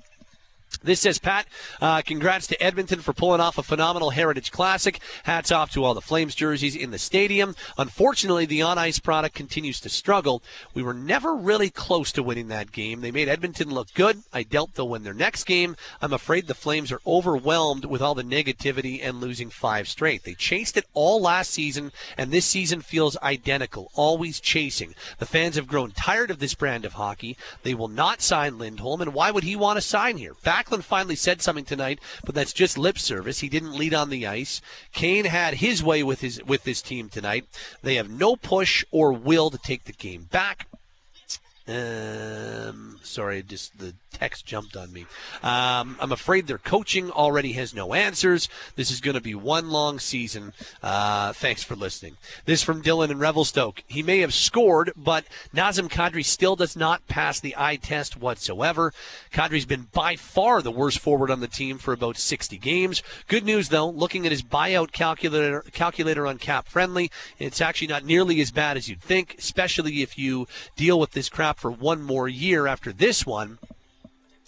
This says, Pat, uh, congrats to Edmonton for pulling off a phenomenal Heritage Classic. Hats off to all the Flames jerseys in the stadium. Unfortunately, the on ice product continues to struggle. We were never really close to winning that game. They made Edmonton look good. I doubt they'll win their next game. I'm afraid the Flames are overwhelmed with all the negativity and losing five straight. They chased it all last season, and this season feels identical, always chasing. The fans have grown tired of this brand of hockey. They will not sign Lindholm, and why would he want to sign here? Back Backlund finally said something tonight, but that's just lip service. He didn't lead on the ice. Kane had his way with his with his team tonight. They have no push or will to take the game back. Um, sorry, just the text jumped on me. Um, I'm afraid their coaching already has no answers. This is going to be one long season. Uh, thanks for listening. This from Dylan in Revelstoke. He may have scored, but Nazem Kadri still does not pass the eye test whatsoever. Kadri's been by far the worst forward on the team for about 60 games. Good news though, looking at his buyout calculator calculator on Cap Friendly, it's actually not nearly as bad as you'd think, especially if you deal with this for one more year after this one.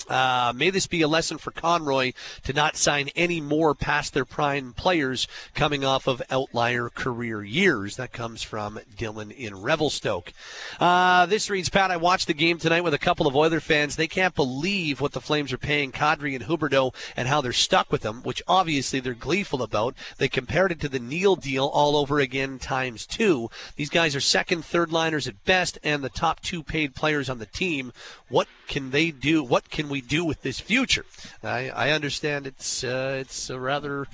Uh, may this be a lesson for Conroy to not sign any more past their prime players coming off of outlier career years. That comes from Dylan in Revelstoke. Uh, this reads, Pat, I watched the game tonight with a couple of Oiler fans. They can't believe what the Flames are paying Kadri and Huberdeau and how they're stuck with them, which obviously they're gleeful about. They compared it to the Neal deal all over again times two. These guys are second, third liners at best and the top two paid players on the team. What can they do? What can we do with this future? I, I understand it's uh, it's a rather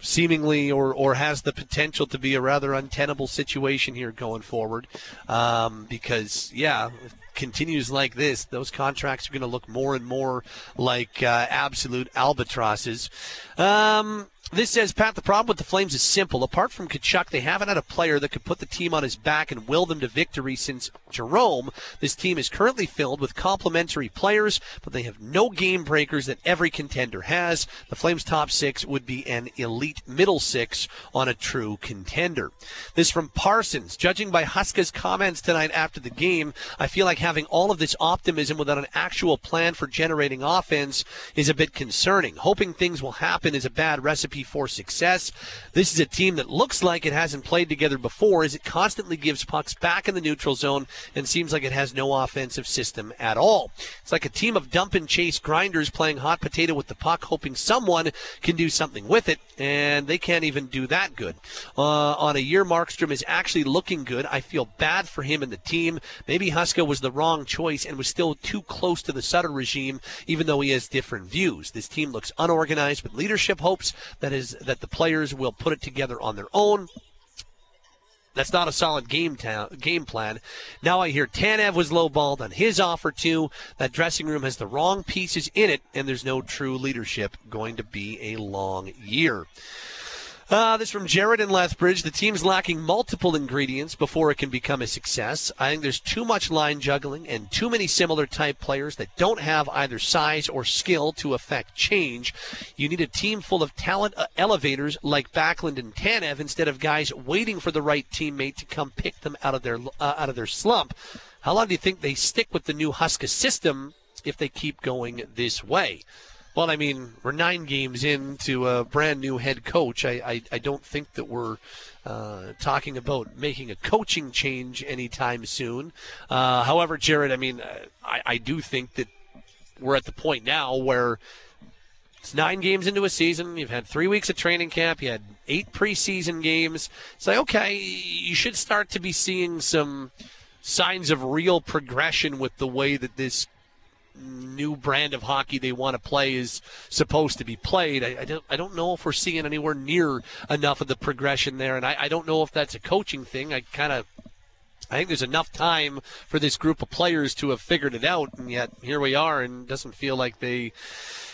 seemingly or, or has the potential to be a rather untenable situation here going forward um, because yeah continues like this those contracts are going to look more and more like uh, absolute albatrosses um, this says, Pat, the problem with the Flames is simple. Apart from Tkachuk, they haven't had a player that could put the team on his back and will them to victory since Jarome. This team is currently filled with complementary players, but they have no game breakers that every contender has. The Flames' top six would be an elite middle six on a true contender. This from Parsons. Judging by Huska's comments tonight after the game, I feel like having all of this optimism without an actual plan for generating offense is a bit concerning. Hoping things will happen is a bad recipe for success. This is a team that looks like it hasn't played together before as it constantly gives pucks back in the neutral zone and seems like it has no offensive system at all. It's like a team of dump and chase grinders playing hot potato with the puck, hoping someone can do something with it, and they can't even do that good. Uh, on a year Markstrom is actually looking good, I feel bad for him and the team. Maybe Huska was the wrong choice and was still too close to the Sutter regime, even though he has different views. This team looks unorganized with leadership hopes that is that the players will put it together on their own. That's not a solid game ta- game plan. Now I hear Tanev was lowballed on his offer too. That dressing room has the wrong pieces in it, and there's no true leadership. Going to be a long year. Uh, this from Jared in Lethbridge. The team's lacking multiple ingredients before it can become a success. I think there's too much line juggling and too many similar type players that don't have either size or skill to affect change. You need a team full of talent uh, elevators like Backlund and Tanev instead of guys waiting for the right teammate to come pick them out of their uh, out of their slump. How long do you think they stick with the new Huska system if they keep going this way? Well, I mean, we're nine games into a brand new head coach. I, I, I don't think that we're uh, talking about making a coaching change anytime soon. Uh, however, Jared, I mean, uh, I, I do think that we're at the point now where it's nine games into a season. You've had three weeks of training camp. You had eight preseason games. It's like, okay, you should start to be seeing some signs of real progression with the way that this new brand of hockey they want to play is supposed to be played. I, I, don't I don't know if we're seeing anywhere near enough of the progression there, and I, I don't know if that's a coaching thing. I kind of I think there's enough time for this group of players to have figured it out, and yet here we are, and it doesn't feel like they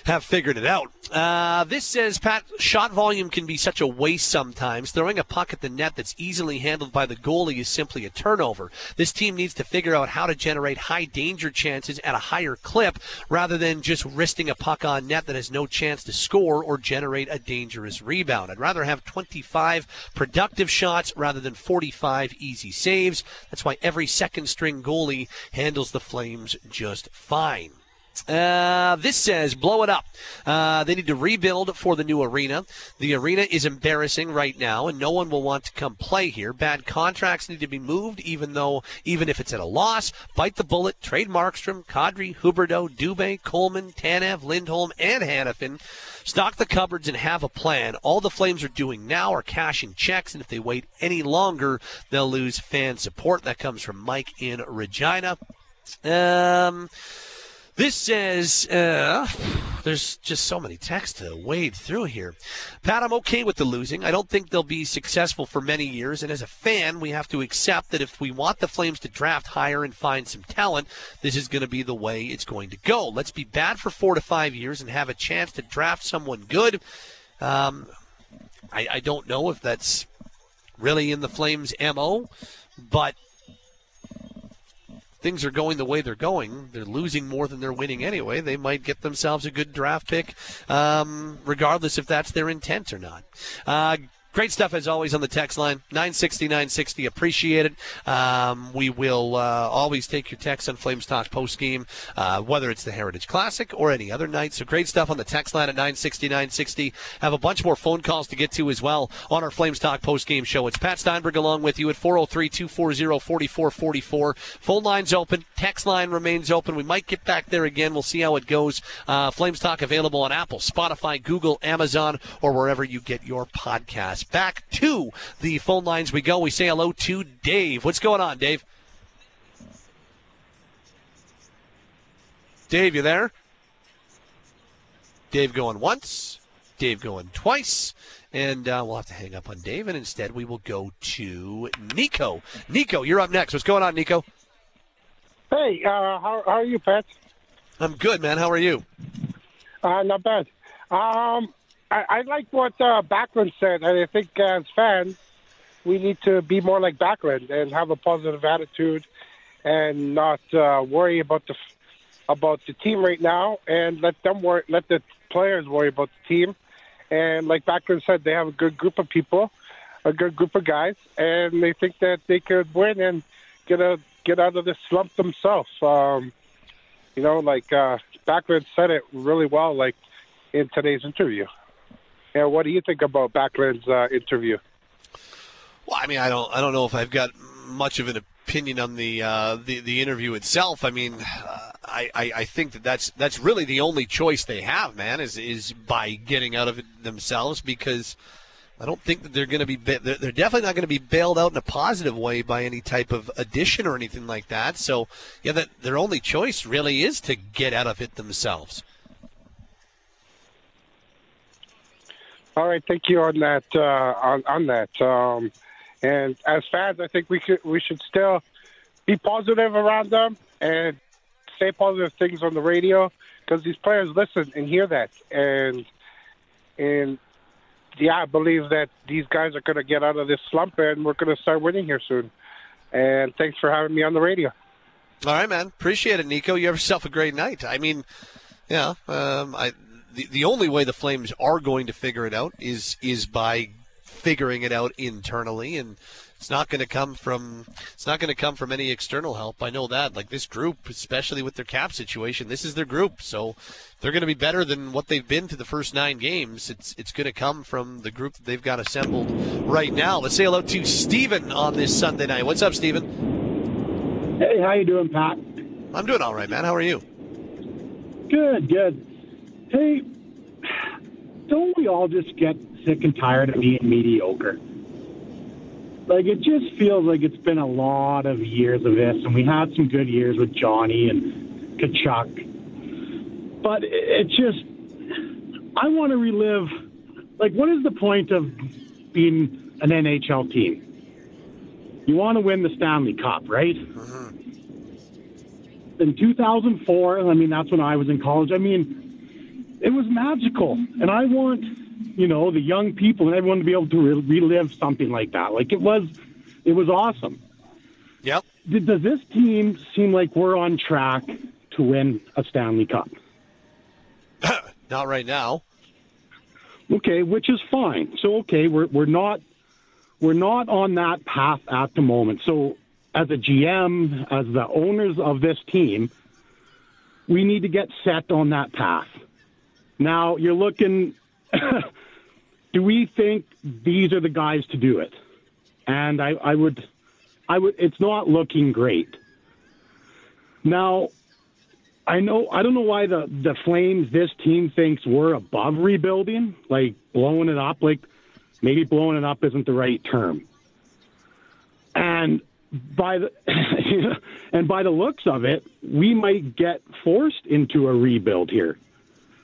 have figured it out. Uh, this says, Pat, shot volume can be such a waste sometimes. Throwing a puck at the net that's easily handled by the goalie is simply a turnover. This team needs to figure out how to generate high danger chances at a higher clip rather than just wristing a puck on net that has no chance to score or generate a dangerous rebound. I'd rather have 25 productive shots rather than 45 easy saves. That's why every second string goalie handles the Flames just fine. Uh, this says blow it up. Uh, they need to rebuild for the new arena. The arena is embarrassing right now, and no one will want to come play here. Bad contracts need to be moved, even though even if it's at a loss. Bite the bullet. Trade Markstrom, Kadri, Huberdeau, Dubé, Coleman, Tanev, Lindholm, and Hanifin. Stock the cupboards and have a plan. All the Flames are doing now are cashing checks, and if they wait any longer, they'll lose fan support. That comes from Mike in Regina. Um. This says, uh, there's just so many texts to wade through here. Pat, I'm okay with the losing. I don't think they'll be successful for many years. And as a fan, we have to accept that if we want the Flames to draft higher and find some talent, this is going to be the way it's going to go. Let's be bad for four to five years and have a chance to draft someone good. Um, I, I don't know if that's really in the Flames' MO, but things are going the way they're going, they're losing more than they're winning anyway. They might get themselves a good draft pick, um, regardless if that's their intent or not. Uh, Great stuff as always on the text line 960 960. Appreciate it. Um, we will uh, always take your text on Flames Talk post game, uh, whether it's the Heritage Classic or any other night. So great stuff on the text line at 960 960. Have a bunch more phone calls to get to as well on our Flames Talk post game show. It's Pat Steinberg along with you at 403 240 4444. Phone lines open. Text line remains open. We might get back there again. We'll see how it goes. Uh, Flames Talk available on Apple, Spotify, Google, Amazon, or wherever you get your Back to the phone lines we go. We say hello to Dave. What's going on, Dave? Dave, you there? Dave going once, Dave going twice, and uh, we'll have to hang up on Dave, and instead we will go to Nico. Nico, you're up next. What's going on, Nico? Hey, uh, how, how are you, Pat? I'm good, man. How are you? Uh, not bad. Um, I, I like what uh, Backlund said, and I think as fans, we need to be more like Backlund and have a positive attitude, and not uh, worry about the about the team right now, and let them worry, let the players worry about the team. And like Backlund said, they have a good group of people, a good group of guys, and they think that they could win and get a get out of this slump themselves. Um, you know, like uh, Backlund said it really well, like in today's interview. And what do you think about Backlund's uh, interview? Well, I mean, I don't, I don't know if I've got much of an opinion on the uh, the, the interview itself. I mean, uh, I, I, I think that that's that's really the only choice they have, man, is is by getting out of it themselves because. I don't think that they're going to be. They're definitely not going to be bailed out in a positive way by any type of addition or anything like that. So, yeah, that their only choice really is to get out of it themselves. All right, thank you on that. Uh, on, on that, um, and as fans, I think we could we should still be positive around them and say positive things on the radio because these players listen and hear that, and and yeah, I believe that these guys are going to get out of this slump and we're going to start winning here soon. And thanks for having me on the radio. All right, man. Appreciate it, Nico. You have yourself a great night. I mean, yeah, um, I the, the only way the Flames are going to figure it out is is by figuring it out internally and it's not going to come from it's not going to come from any external help. I know that. Like this group, especially with their cap situation, this is their group. So they're going to be better than what they've been to the first nine games. It's it's going to come from the group that they've got assembled right now. Let's say hello to Steven on this Sunday night. What's up, Steven? Hey, how you doing, Pat? I'm doing all right, man. How are you? Good, good. Hey, don't we all just get sick and tired of being mediocre? Like it just feels like it's been a lot of years of this, and we had some good years with Johnny and Tkachuk. But it, it just, I want to relive. Like, what is the point of being an NHL team? You want to win the Stanley Cup, right? Mm-hmm. In 2004, I mean, that's when I was in college. I mean, it was magical, and I want you know, the young people and everyone to be able to re- relive something like that. Like it was, it was awesome. Yep. Did, does this team seem like we're on track to win a Stanley Cup? Not right now. Okay, which is fine. So okay, we're we're not we're not on that path at the moment. So as a GM, as the owners of this team, we need to get set on that path. Now you're looking do we think these are the guys to do it? And I, I would, I would. It's not looking great. Now, I know I don't know why the the Flames this team thinks we're above rebuilding, like blowing it up. Like maybe blowing it up isn't the right term. And by the and by the looks of it, we might get forced into a rebuild here.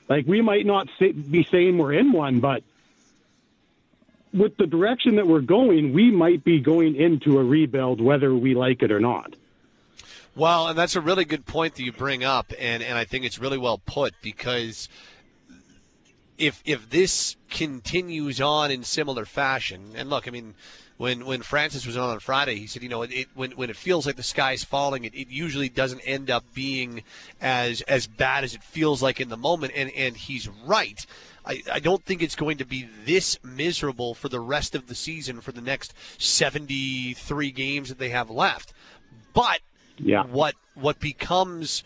Like we might not be saying we're in one, but with the direction that we're going, we might be going into a rebuild, whether we like it or not. Well, and that's a really good point that you bring up, and, and I think it's really well put because if if this continues on in similar fashion, and look, I mean, when when Francis was on on Friday, he said, you know, it, it when when it feels like the sky's falling, it, it usually doesn't end up being as as bad as it feels like in the moment, and and he's right. I, I don't think it's going to be this miserable for the rest of the season for the next 73 games that they have left. But yeah. what what becomes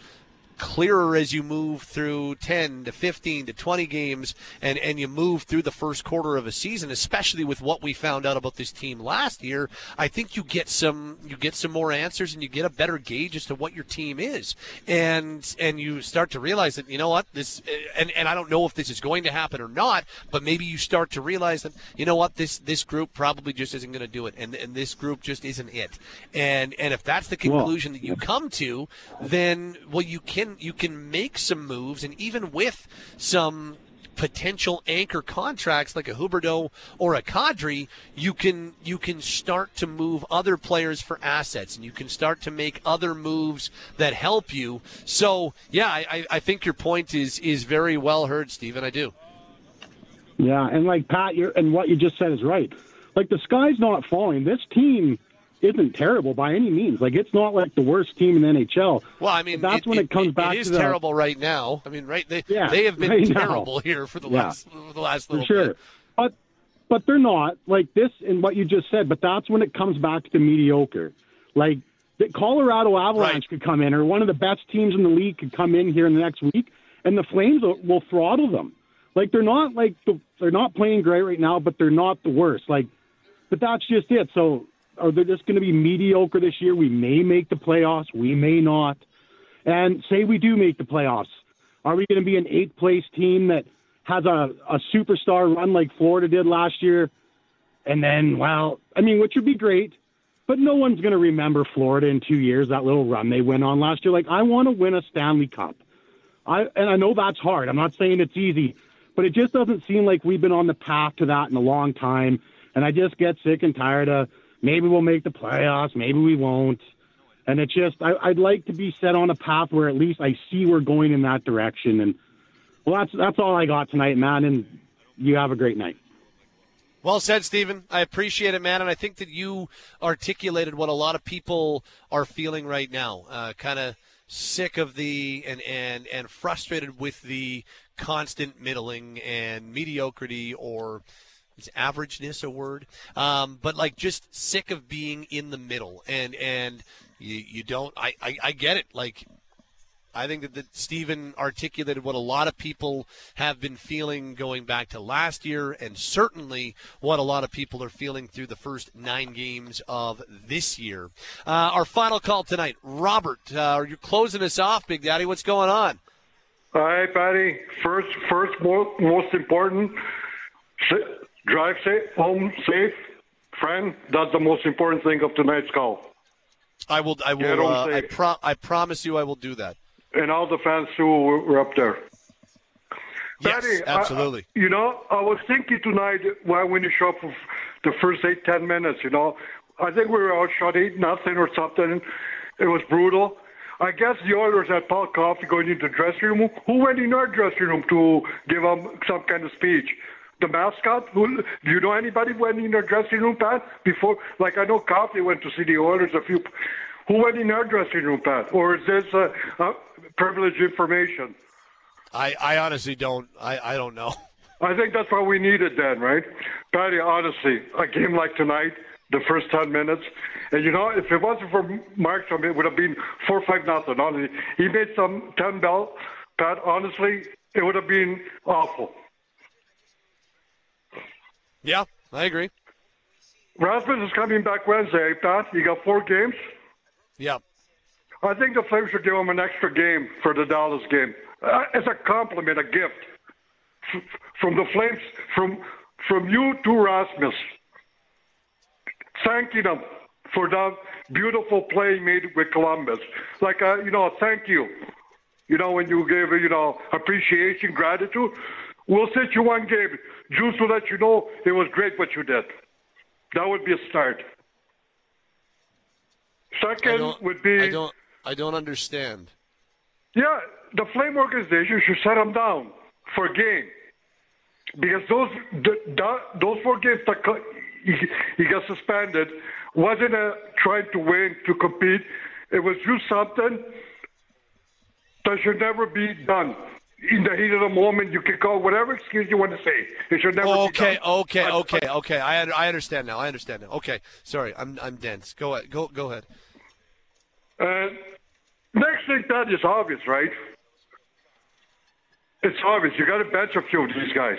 clearer as you move through 10 to 15 to 20 games and, and you move through the first quarter of a season, especially with what we found out about this team last year, I think you get some you get some more answers and you get a better gauge as to what your team is. And and you start to realize that, you know what, this and, and I don't know if this is going to happen or not, but maybe you start to realize that, you know what, this this group probably just isn't going to do it and, and this group just isn't it. And and if that's the conclusion that you come to, then well you can you can make some moves, and even with some potential anchor contracts like a Huberdeau or a Kadri, you can you can start to move other players for assets, and you can start to make other moves that help you. So yeah, I, I think your point is is very well heard, Stephen. I do. Yeah, and like Pat, you're, and what you just said is right. Like the sky's not falling. This team isn't terrible by any means. Like it's not like the worst team in the NHL. Well, I mean, but that's it, when it, it comes back. It is to the, terrible right now. I mean, right? They yeah, they have been right terrible now. here for the Yeah. last for the last little for sure. bit. But but they're not like this in what you just said. But that's when it comes back to mediocre. Like the Colorado Avalanche could come in, or one of the best teams in the league could come in here in the next week, and the Flames will, will throttle them. Like they're not like the, they're not playing great right now, but they're not the worst. Like, but that's just it. So are they just going to be mediocre this year? We may make the playoffs, we may not. And say we do make the playoffs, are we going to be an eighth place team that has a, a superstar run like Florida did last year? And then, well, I mean, which would be great, but no one's going to remember Florida in two years, that little run they went on last year. Like, I want to win a Stanley Cup. I, and I know that's hard. I'm not saying it's easy, but it just doesn't seem like we've been on the path to that in a long time. And I just get sick and tired of maybe we'll make the playoffs, maybe we won't. And it's just, I, I'd like to be set on a path where at least I see we're going in that direction. And well, that's that's all I got tonight, man. And you have a great night. Well said, Stephen. I appreciate it, man, and I think that you articulated what a lot of people are feeling right now. Uh, kind of sick of the and and and frustrated with the constant middling and mediocrity or is averageness a word? Um, but like just sick of being in the middle and and you, you don't. I, I I get it. Like I think that, that Stephen articulated what a lot of people have been feeling going back to last year, and certainly what a lot of people are feeling through the first nine games of this year. Uh, our final call tonight, Robert. Uh, you're closing us off, Big Daddy. What's going on? All right, buddy. First, first, most, most important, drive safe, home safe, friend. That's the most important thing of tonight's call. I will. I will. Uh, I, pro- I promise you, I will do that and all the fans who were up there. Yes, Patty, absolutely. I, you know, I was thinking tonight why when you show up for the first eight ten minutes, you know, I think we were outshot eight nothing or something. It was brutal. I guess the Oilers had Paul Coffey going into the dressing room. Who went in our dressing room to give them some kind of speech? The mascot? Who, do you know anybody went in their dressing room, Pat? Before, like I know Coffey went to see the Oilers a few. Who went in our dressing room, Pat? Or is this uh, uh, privileged information? I, I honestly don't. I, I don't know. I think that's what we needed then, right? Patty, honestly, a game like tonight, the first 10 minutes, and you know, if it wasn't for Markstrom, it would have been 4 5 nothing. Honestly, he made some 10 bell. Pat, honestly, it would have been awful. Yeah, I agree. Rasmus is coming back Wednesday, Pat. You got four games. Yeah. I think the Flames should give him an extra game for the Dallas game. Uh, it's a compliment, a gift F- from the Flames, from from you to Rasmus, thanking him for that beautiful play made with Columbus. Like, uh, you know, thank you. You know, when you give, you know, appreciation, gratitude, we'll set you one game. Juice will let you know it was great what you did. That would be a start. Second would be. I don't. I don't understand. Yeah, the Flame organization should shut him down for a game because those the, the, those four games that he, he got suspended wasn't a trying to win to compete. It was just something that should never be done. In the heat of the moment, you can call whatever excuse you want to say. It should never. okay, okay, okay, okay. I I understand now. I understand now. Okay, sorry, I'm I'm dense. Go ahead. Go go ahead. Uh, next thing that is obvious, right? It's obvious. You got to bench a few of these guys.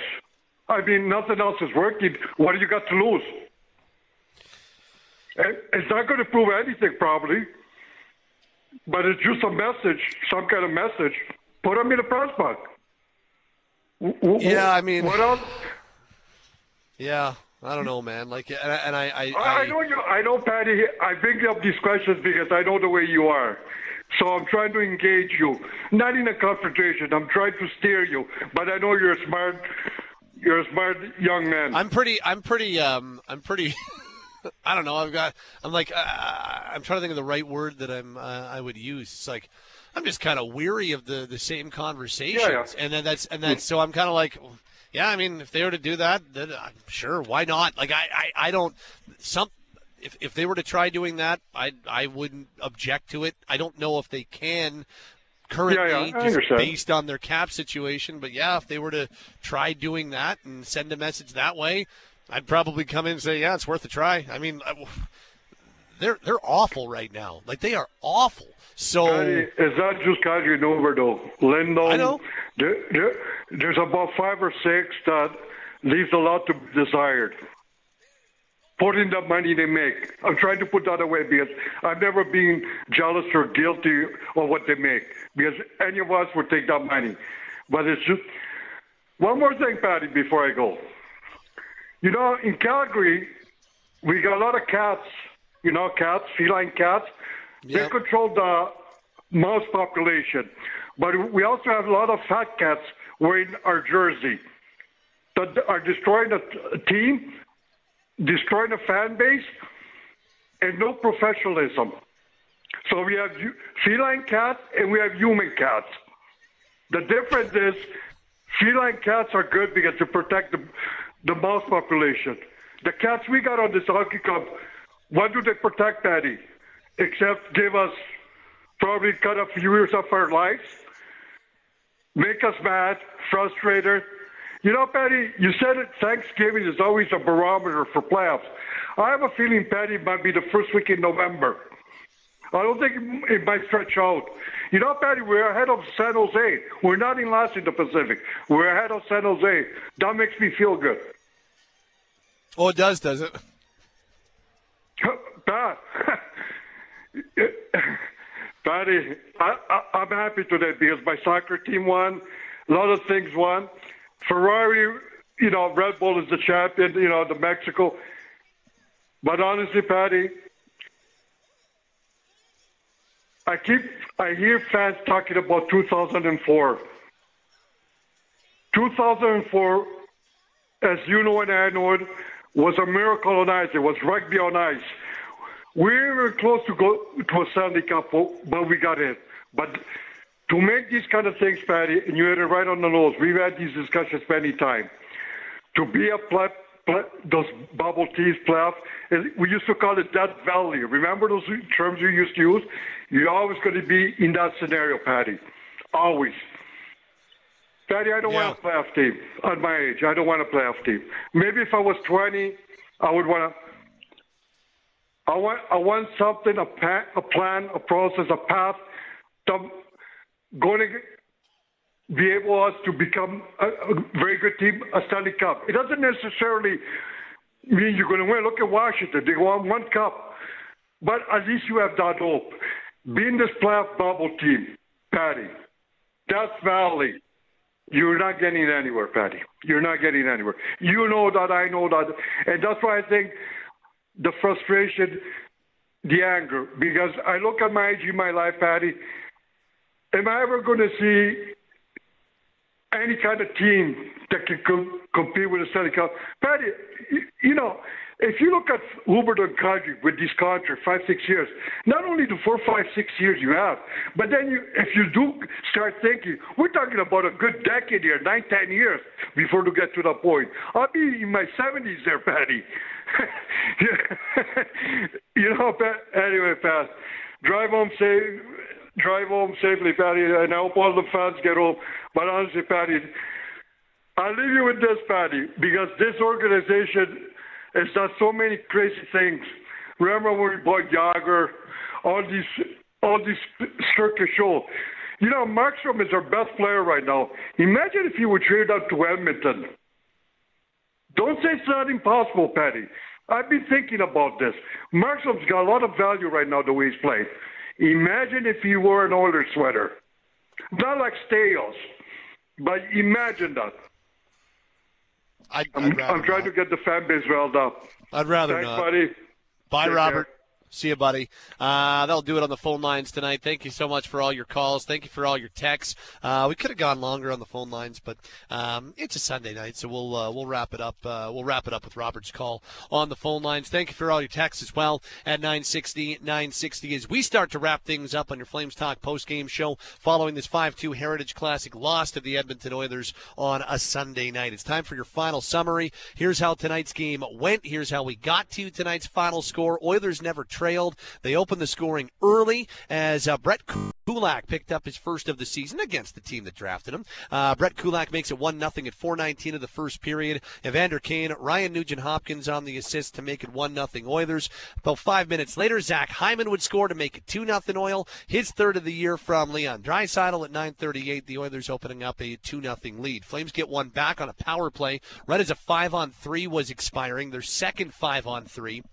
I mean, nothing else is working. What do you got to lose? It's not going to prove anything, probably, but it's just a message, some kind of message. Put them in a press box. Yeah, I mean, what else? Yeah, I don't know, man. Like, and I, and I, I, I, I know you. I know, Patty. I bring up these questions because I know the way you are. So I'm trying to engage you, not in a confrontation. I'm trying to steer you, but I know you're a smart. You're a smart young man. I'm pretty. I'm pretty. Um, I'm pretty. I don't know. I've got. I'm like. Uh, I'm trying to think of the right word that I'm. Uh, I would use. It's like. I'm just kind of weary of the the same conversations, Yeah, yeah. and then that's and then so I'm kind of like. Yeah, I mean, if they were to do that, then uh, sure, why not? Like, I, I, I don't. Some, if if they were to try doing that, I, I wouldn't object to it. I don't know if they can currently, Yeah, yeah, just understand. based on their cap situation. But yeah, if they were to try doing that and send a message that way, I'd probably come in and say, yeah, it's worth a try. I mean, I- they're they're awful right now. Like they are awful. So it's not just Kadri Nuber though. Lindholm. I know. There, there, there's about five or six that leaves a lot to be desired. Putting the money they make. I'm trying to put that away because I've never been jealous or guilty of what they make because any of us would take that money. But it's just one more thing, Patty, before I go. You know, in Calgary, we got a lot of cats. You know, cats, feline cats. They control the mouse population. But we also have a lot of fat cats wearing our jersey that are destroying a, a team, destroying a fan base, and no professionalism. So we have feline cats and we have human cats. The difference is feline cats are good because they protect the, the mouse population. The cats we got on this hockey cup, what do they protect, Patty? Except give us probably cut a few years off our lives, make us mad, frustrated. You know, Patty, you said it, Thanksgiving is always a barometer for playoffs. I have a feeling, Patty, might be the first week in November. I don't think it might stretch out. You know, Patty, we're ahead of San Jose. We're not in last in the Pacific. We're ahead of San Jose. That makes me feel good. Oh, it does, does it? Pat, Patty, I, I, I'm happy today because my soccer team won. A lot of things won. Ferrari, you know, Red Bull is the champion, you know, the Mexico. But honestly, Patty, I keep I hear fans talking about 2004. 2004, as you know and I know it, was a miracle on ice. It was rugby on ice. We were close to go to a Stanley Cup, but we got it. But to make these kind of things, Patty, and you hit it right on the nose. We've had these discussions many times. To be a play, those bubble teams playoff, we used to call it that value. Remember those terms you used to use? You're always going to be in that scenario, Patty. Always. Patty, I don't Yeah. want a playoff team at my age. I don't want a playoff team. Maybe if I was 20, I would want to. I want, I want something, a, pa- a plan, a process, a path, to going to be able us to become a, a very good team, a Stanley Cup. It doesn't necessarily mean you're going to win. Look at Washington; they won one cup, but at least you have that hope. Being this playoff bubble team, Patty, Death Valley, you're not getting anywhere, Patty. You're not getting anywhere. You know that, I know that, and that's why I think the frustration, the anger, because I look at my age in my life, Patty. Am I ever going to see any kind of team that can co- compete with the Stanley Cup? Patty, you, you know, if you look at Hubert and Kadri with this contract, five, six years, not only the four, five, six years you have, but then you, if you do start thinking, we're talking about a good decade here, nine, ten years before to get to that point. I'll be in my 70s there, Patty. you know, anyway, Pat, drive home safe. Drive home safely, Patty, and I hope all the fans get home. But honestly, Patty, I'll leave you with this, Patty, because this organization has done so many crazy things. Remember when we bought Jagr, all these, all these circus show. You know, Markstrom is our best player right now. Imagine if he would trade out to Edmonton. Don't say it's not impossible, Patty. I've been thinking about this. Markstrom's got a lot of value right now the way he's played. Imagine if he wore an older sweater. Not like Stales, but imagine that. I'd, I'm, I'm trying to get the fan base riled up. I'd rather Thanks, not. buddy. Bye, Take Robert. See you, buddy. Uh, that'll do it on the phone lines tonight. Thank you so much for all your calls. Thank you for all your texts. Uh, we could have gone longer on the phone lines, but um, it's a Sunday night, so we'll uh, we'll wrap it up. Uh, we'll wrap it up with Robert's call on the phone lines. Thank you for all your texts as well at 960 960 as we start to wrap things up on your Flames Talk post game show following this 5-2 Heritage Classic loss to the Edmonton Oilers on a Sunday night. It's time for your final summary. Here's how tonight's game went. Here's how we got to tonight's final score. Oilers never trailed. They opened the scoring early as uh, Brett Kulak picked up his first of the season against the team that drafted him. Uh, Brett Kulak makes it 1 0 at 419 of the first period. Evander Kane, Ryan Nugent Hopkins on the assist to make it 1 0 Oilers. About five minutes later, Zach Hyman would score to make it 2 0 Oil. His third of the year from Leon Draisaitl at 938. The Oilers opening up a 2 0 lead. Flames get one back on a power play right as a 5 on 3 was expiring. Their second 5 on 3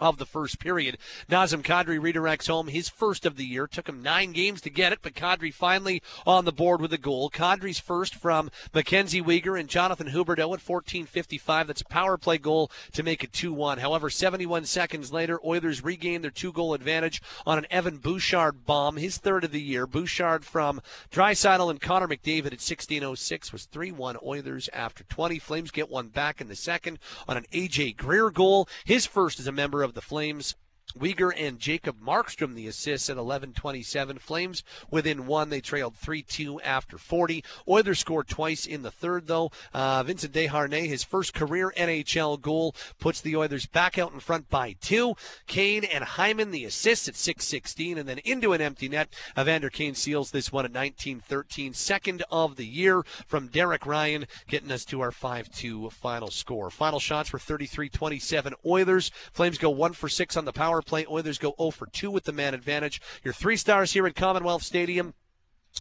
of the first period. Nazem Kadri redirects home his first of the year. Took him nine games to get it, but Kadri finally on the board with a goal. Kadri's first from Mackenzie Weegar and Jonathan Huberdeau at 14:55. That's a power play goal to make it 2-1. However, 71 seconds later, Oilers regain their two-goal advantage on an Evan Bouchard bomb, his third of the year. Bouchard from Draisaitl and Connor McDavid at 16:06 was 3-1 Oilers after 20. Flames get one back in the second on an AJ Greer goal, his first as a member of the Flames Weegar and Jacob Markstrom the assists at 11:27. Flames within one. They trailed 3-2 after 40. Oilers scored twice in the third, though. Uh, Vincent Desharnais, his first career NHL goal, puts the Oilers back out in front by two. Kane and Hyman the assists at 6:16, and then into an empty net. Evander Kane seals this one at 19:13, second of the year from Derek Ryan, getting us to our 5-2 final score. Final shots were 33-27 Oilers. Flames go one for six on the power play. Oilers go 0 for 2 with the man advantage. Your three stars here at Commonwealth Stadium.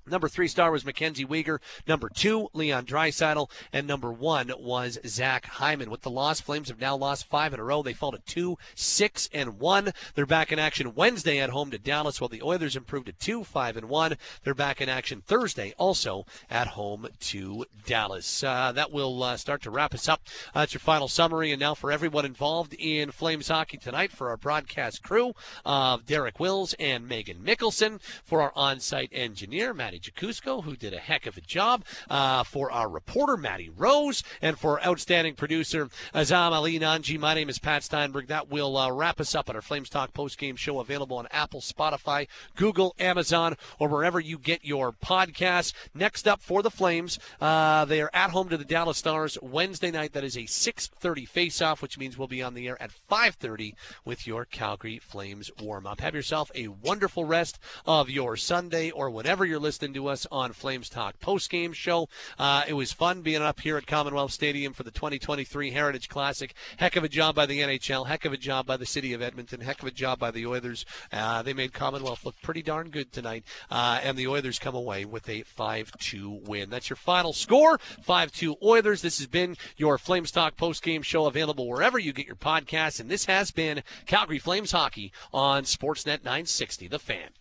Number three star was Mackenzie Weegar. Number two, Leon Draisaitl. And number one was Zach Hyman. With the loss, Flames have now lost five in a row. They fall to two, six, and one. They're back in action Wednesday at home to Dallas, while the Oilers improved to two, five, and one. They're back in action Thursday, also at home to Dallas. Uh, that will uh, start to wrap us up. Uh, that's your final summary. And now for everyone involved in Flames hockey tonight, for our broadcast crew of Derek Wills and Meghan Mikkelson, for our on site engineer, Matty Jacusko, who did a heck of a job, uh, for our reporter, Matty Rose, and for outstanding producer, Azam Ali Nanji. My name is Pat Steinberg. That will uh, wrap us up on our Flames Talk post-game show available on Apple, Spotify, Google, Amazon, or wherever you get your podcasts. Next up for the Flames, uh, they are at home to the Dallas Stars Wednesday night. That is a 6.30 face-off, which means we'll be on the air at 5.30 with your Calgary Flames warm-up. Have yourself a wonderful rest of your Sunday or whatever you're listening to us on Flames Talk post game show. Uh, it was fun being up here at Commonwealth Stadium for the 2023 Heritage Classic. Heck of a job by the NHL. Heck of a job by the city of Edmonton. Heck of a job by the Oilers. Uh, they made Commonwealth look pretty darn good tonight. Uh, and the Oilers come away with a 5 2 win. That's your final score 5 2 Oilers. This has been your Flames Talk post game show available wherever you get your podcasts. And this has been Calgary Flames Hockey on Sportsnet 960, The Fan.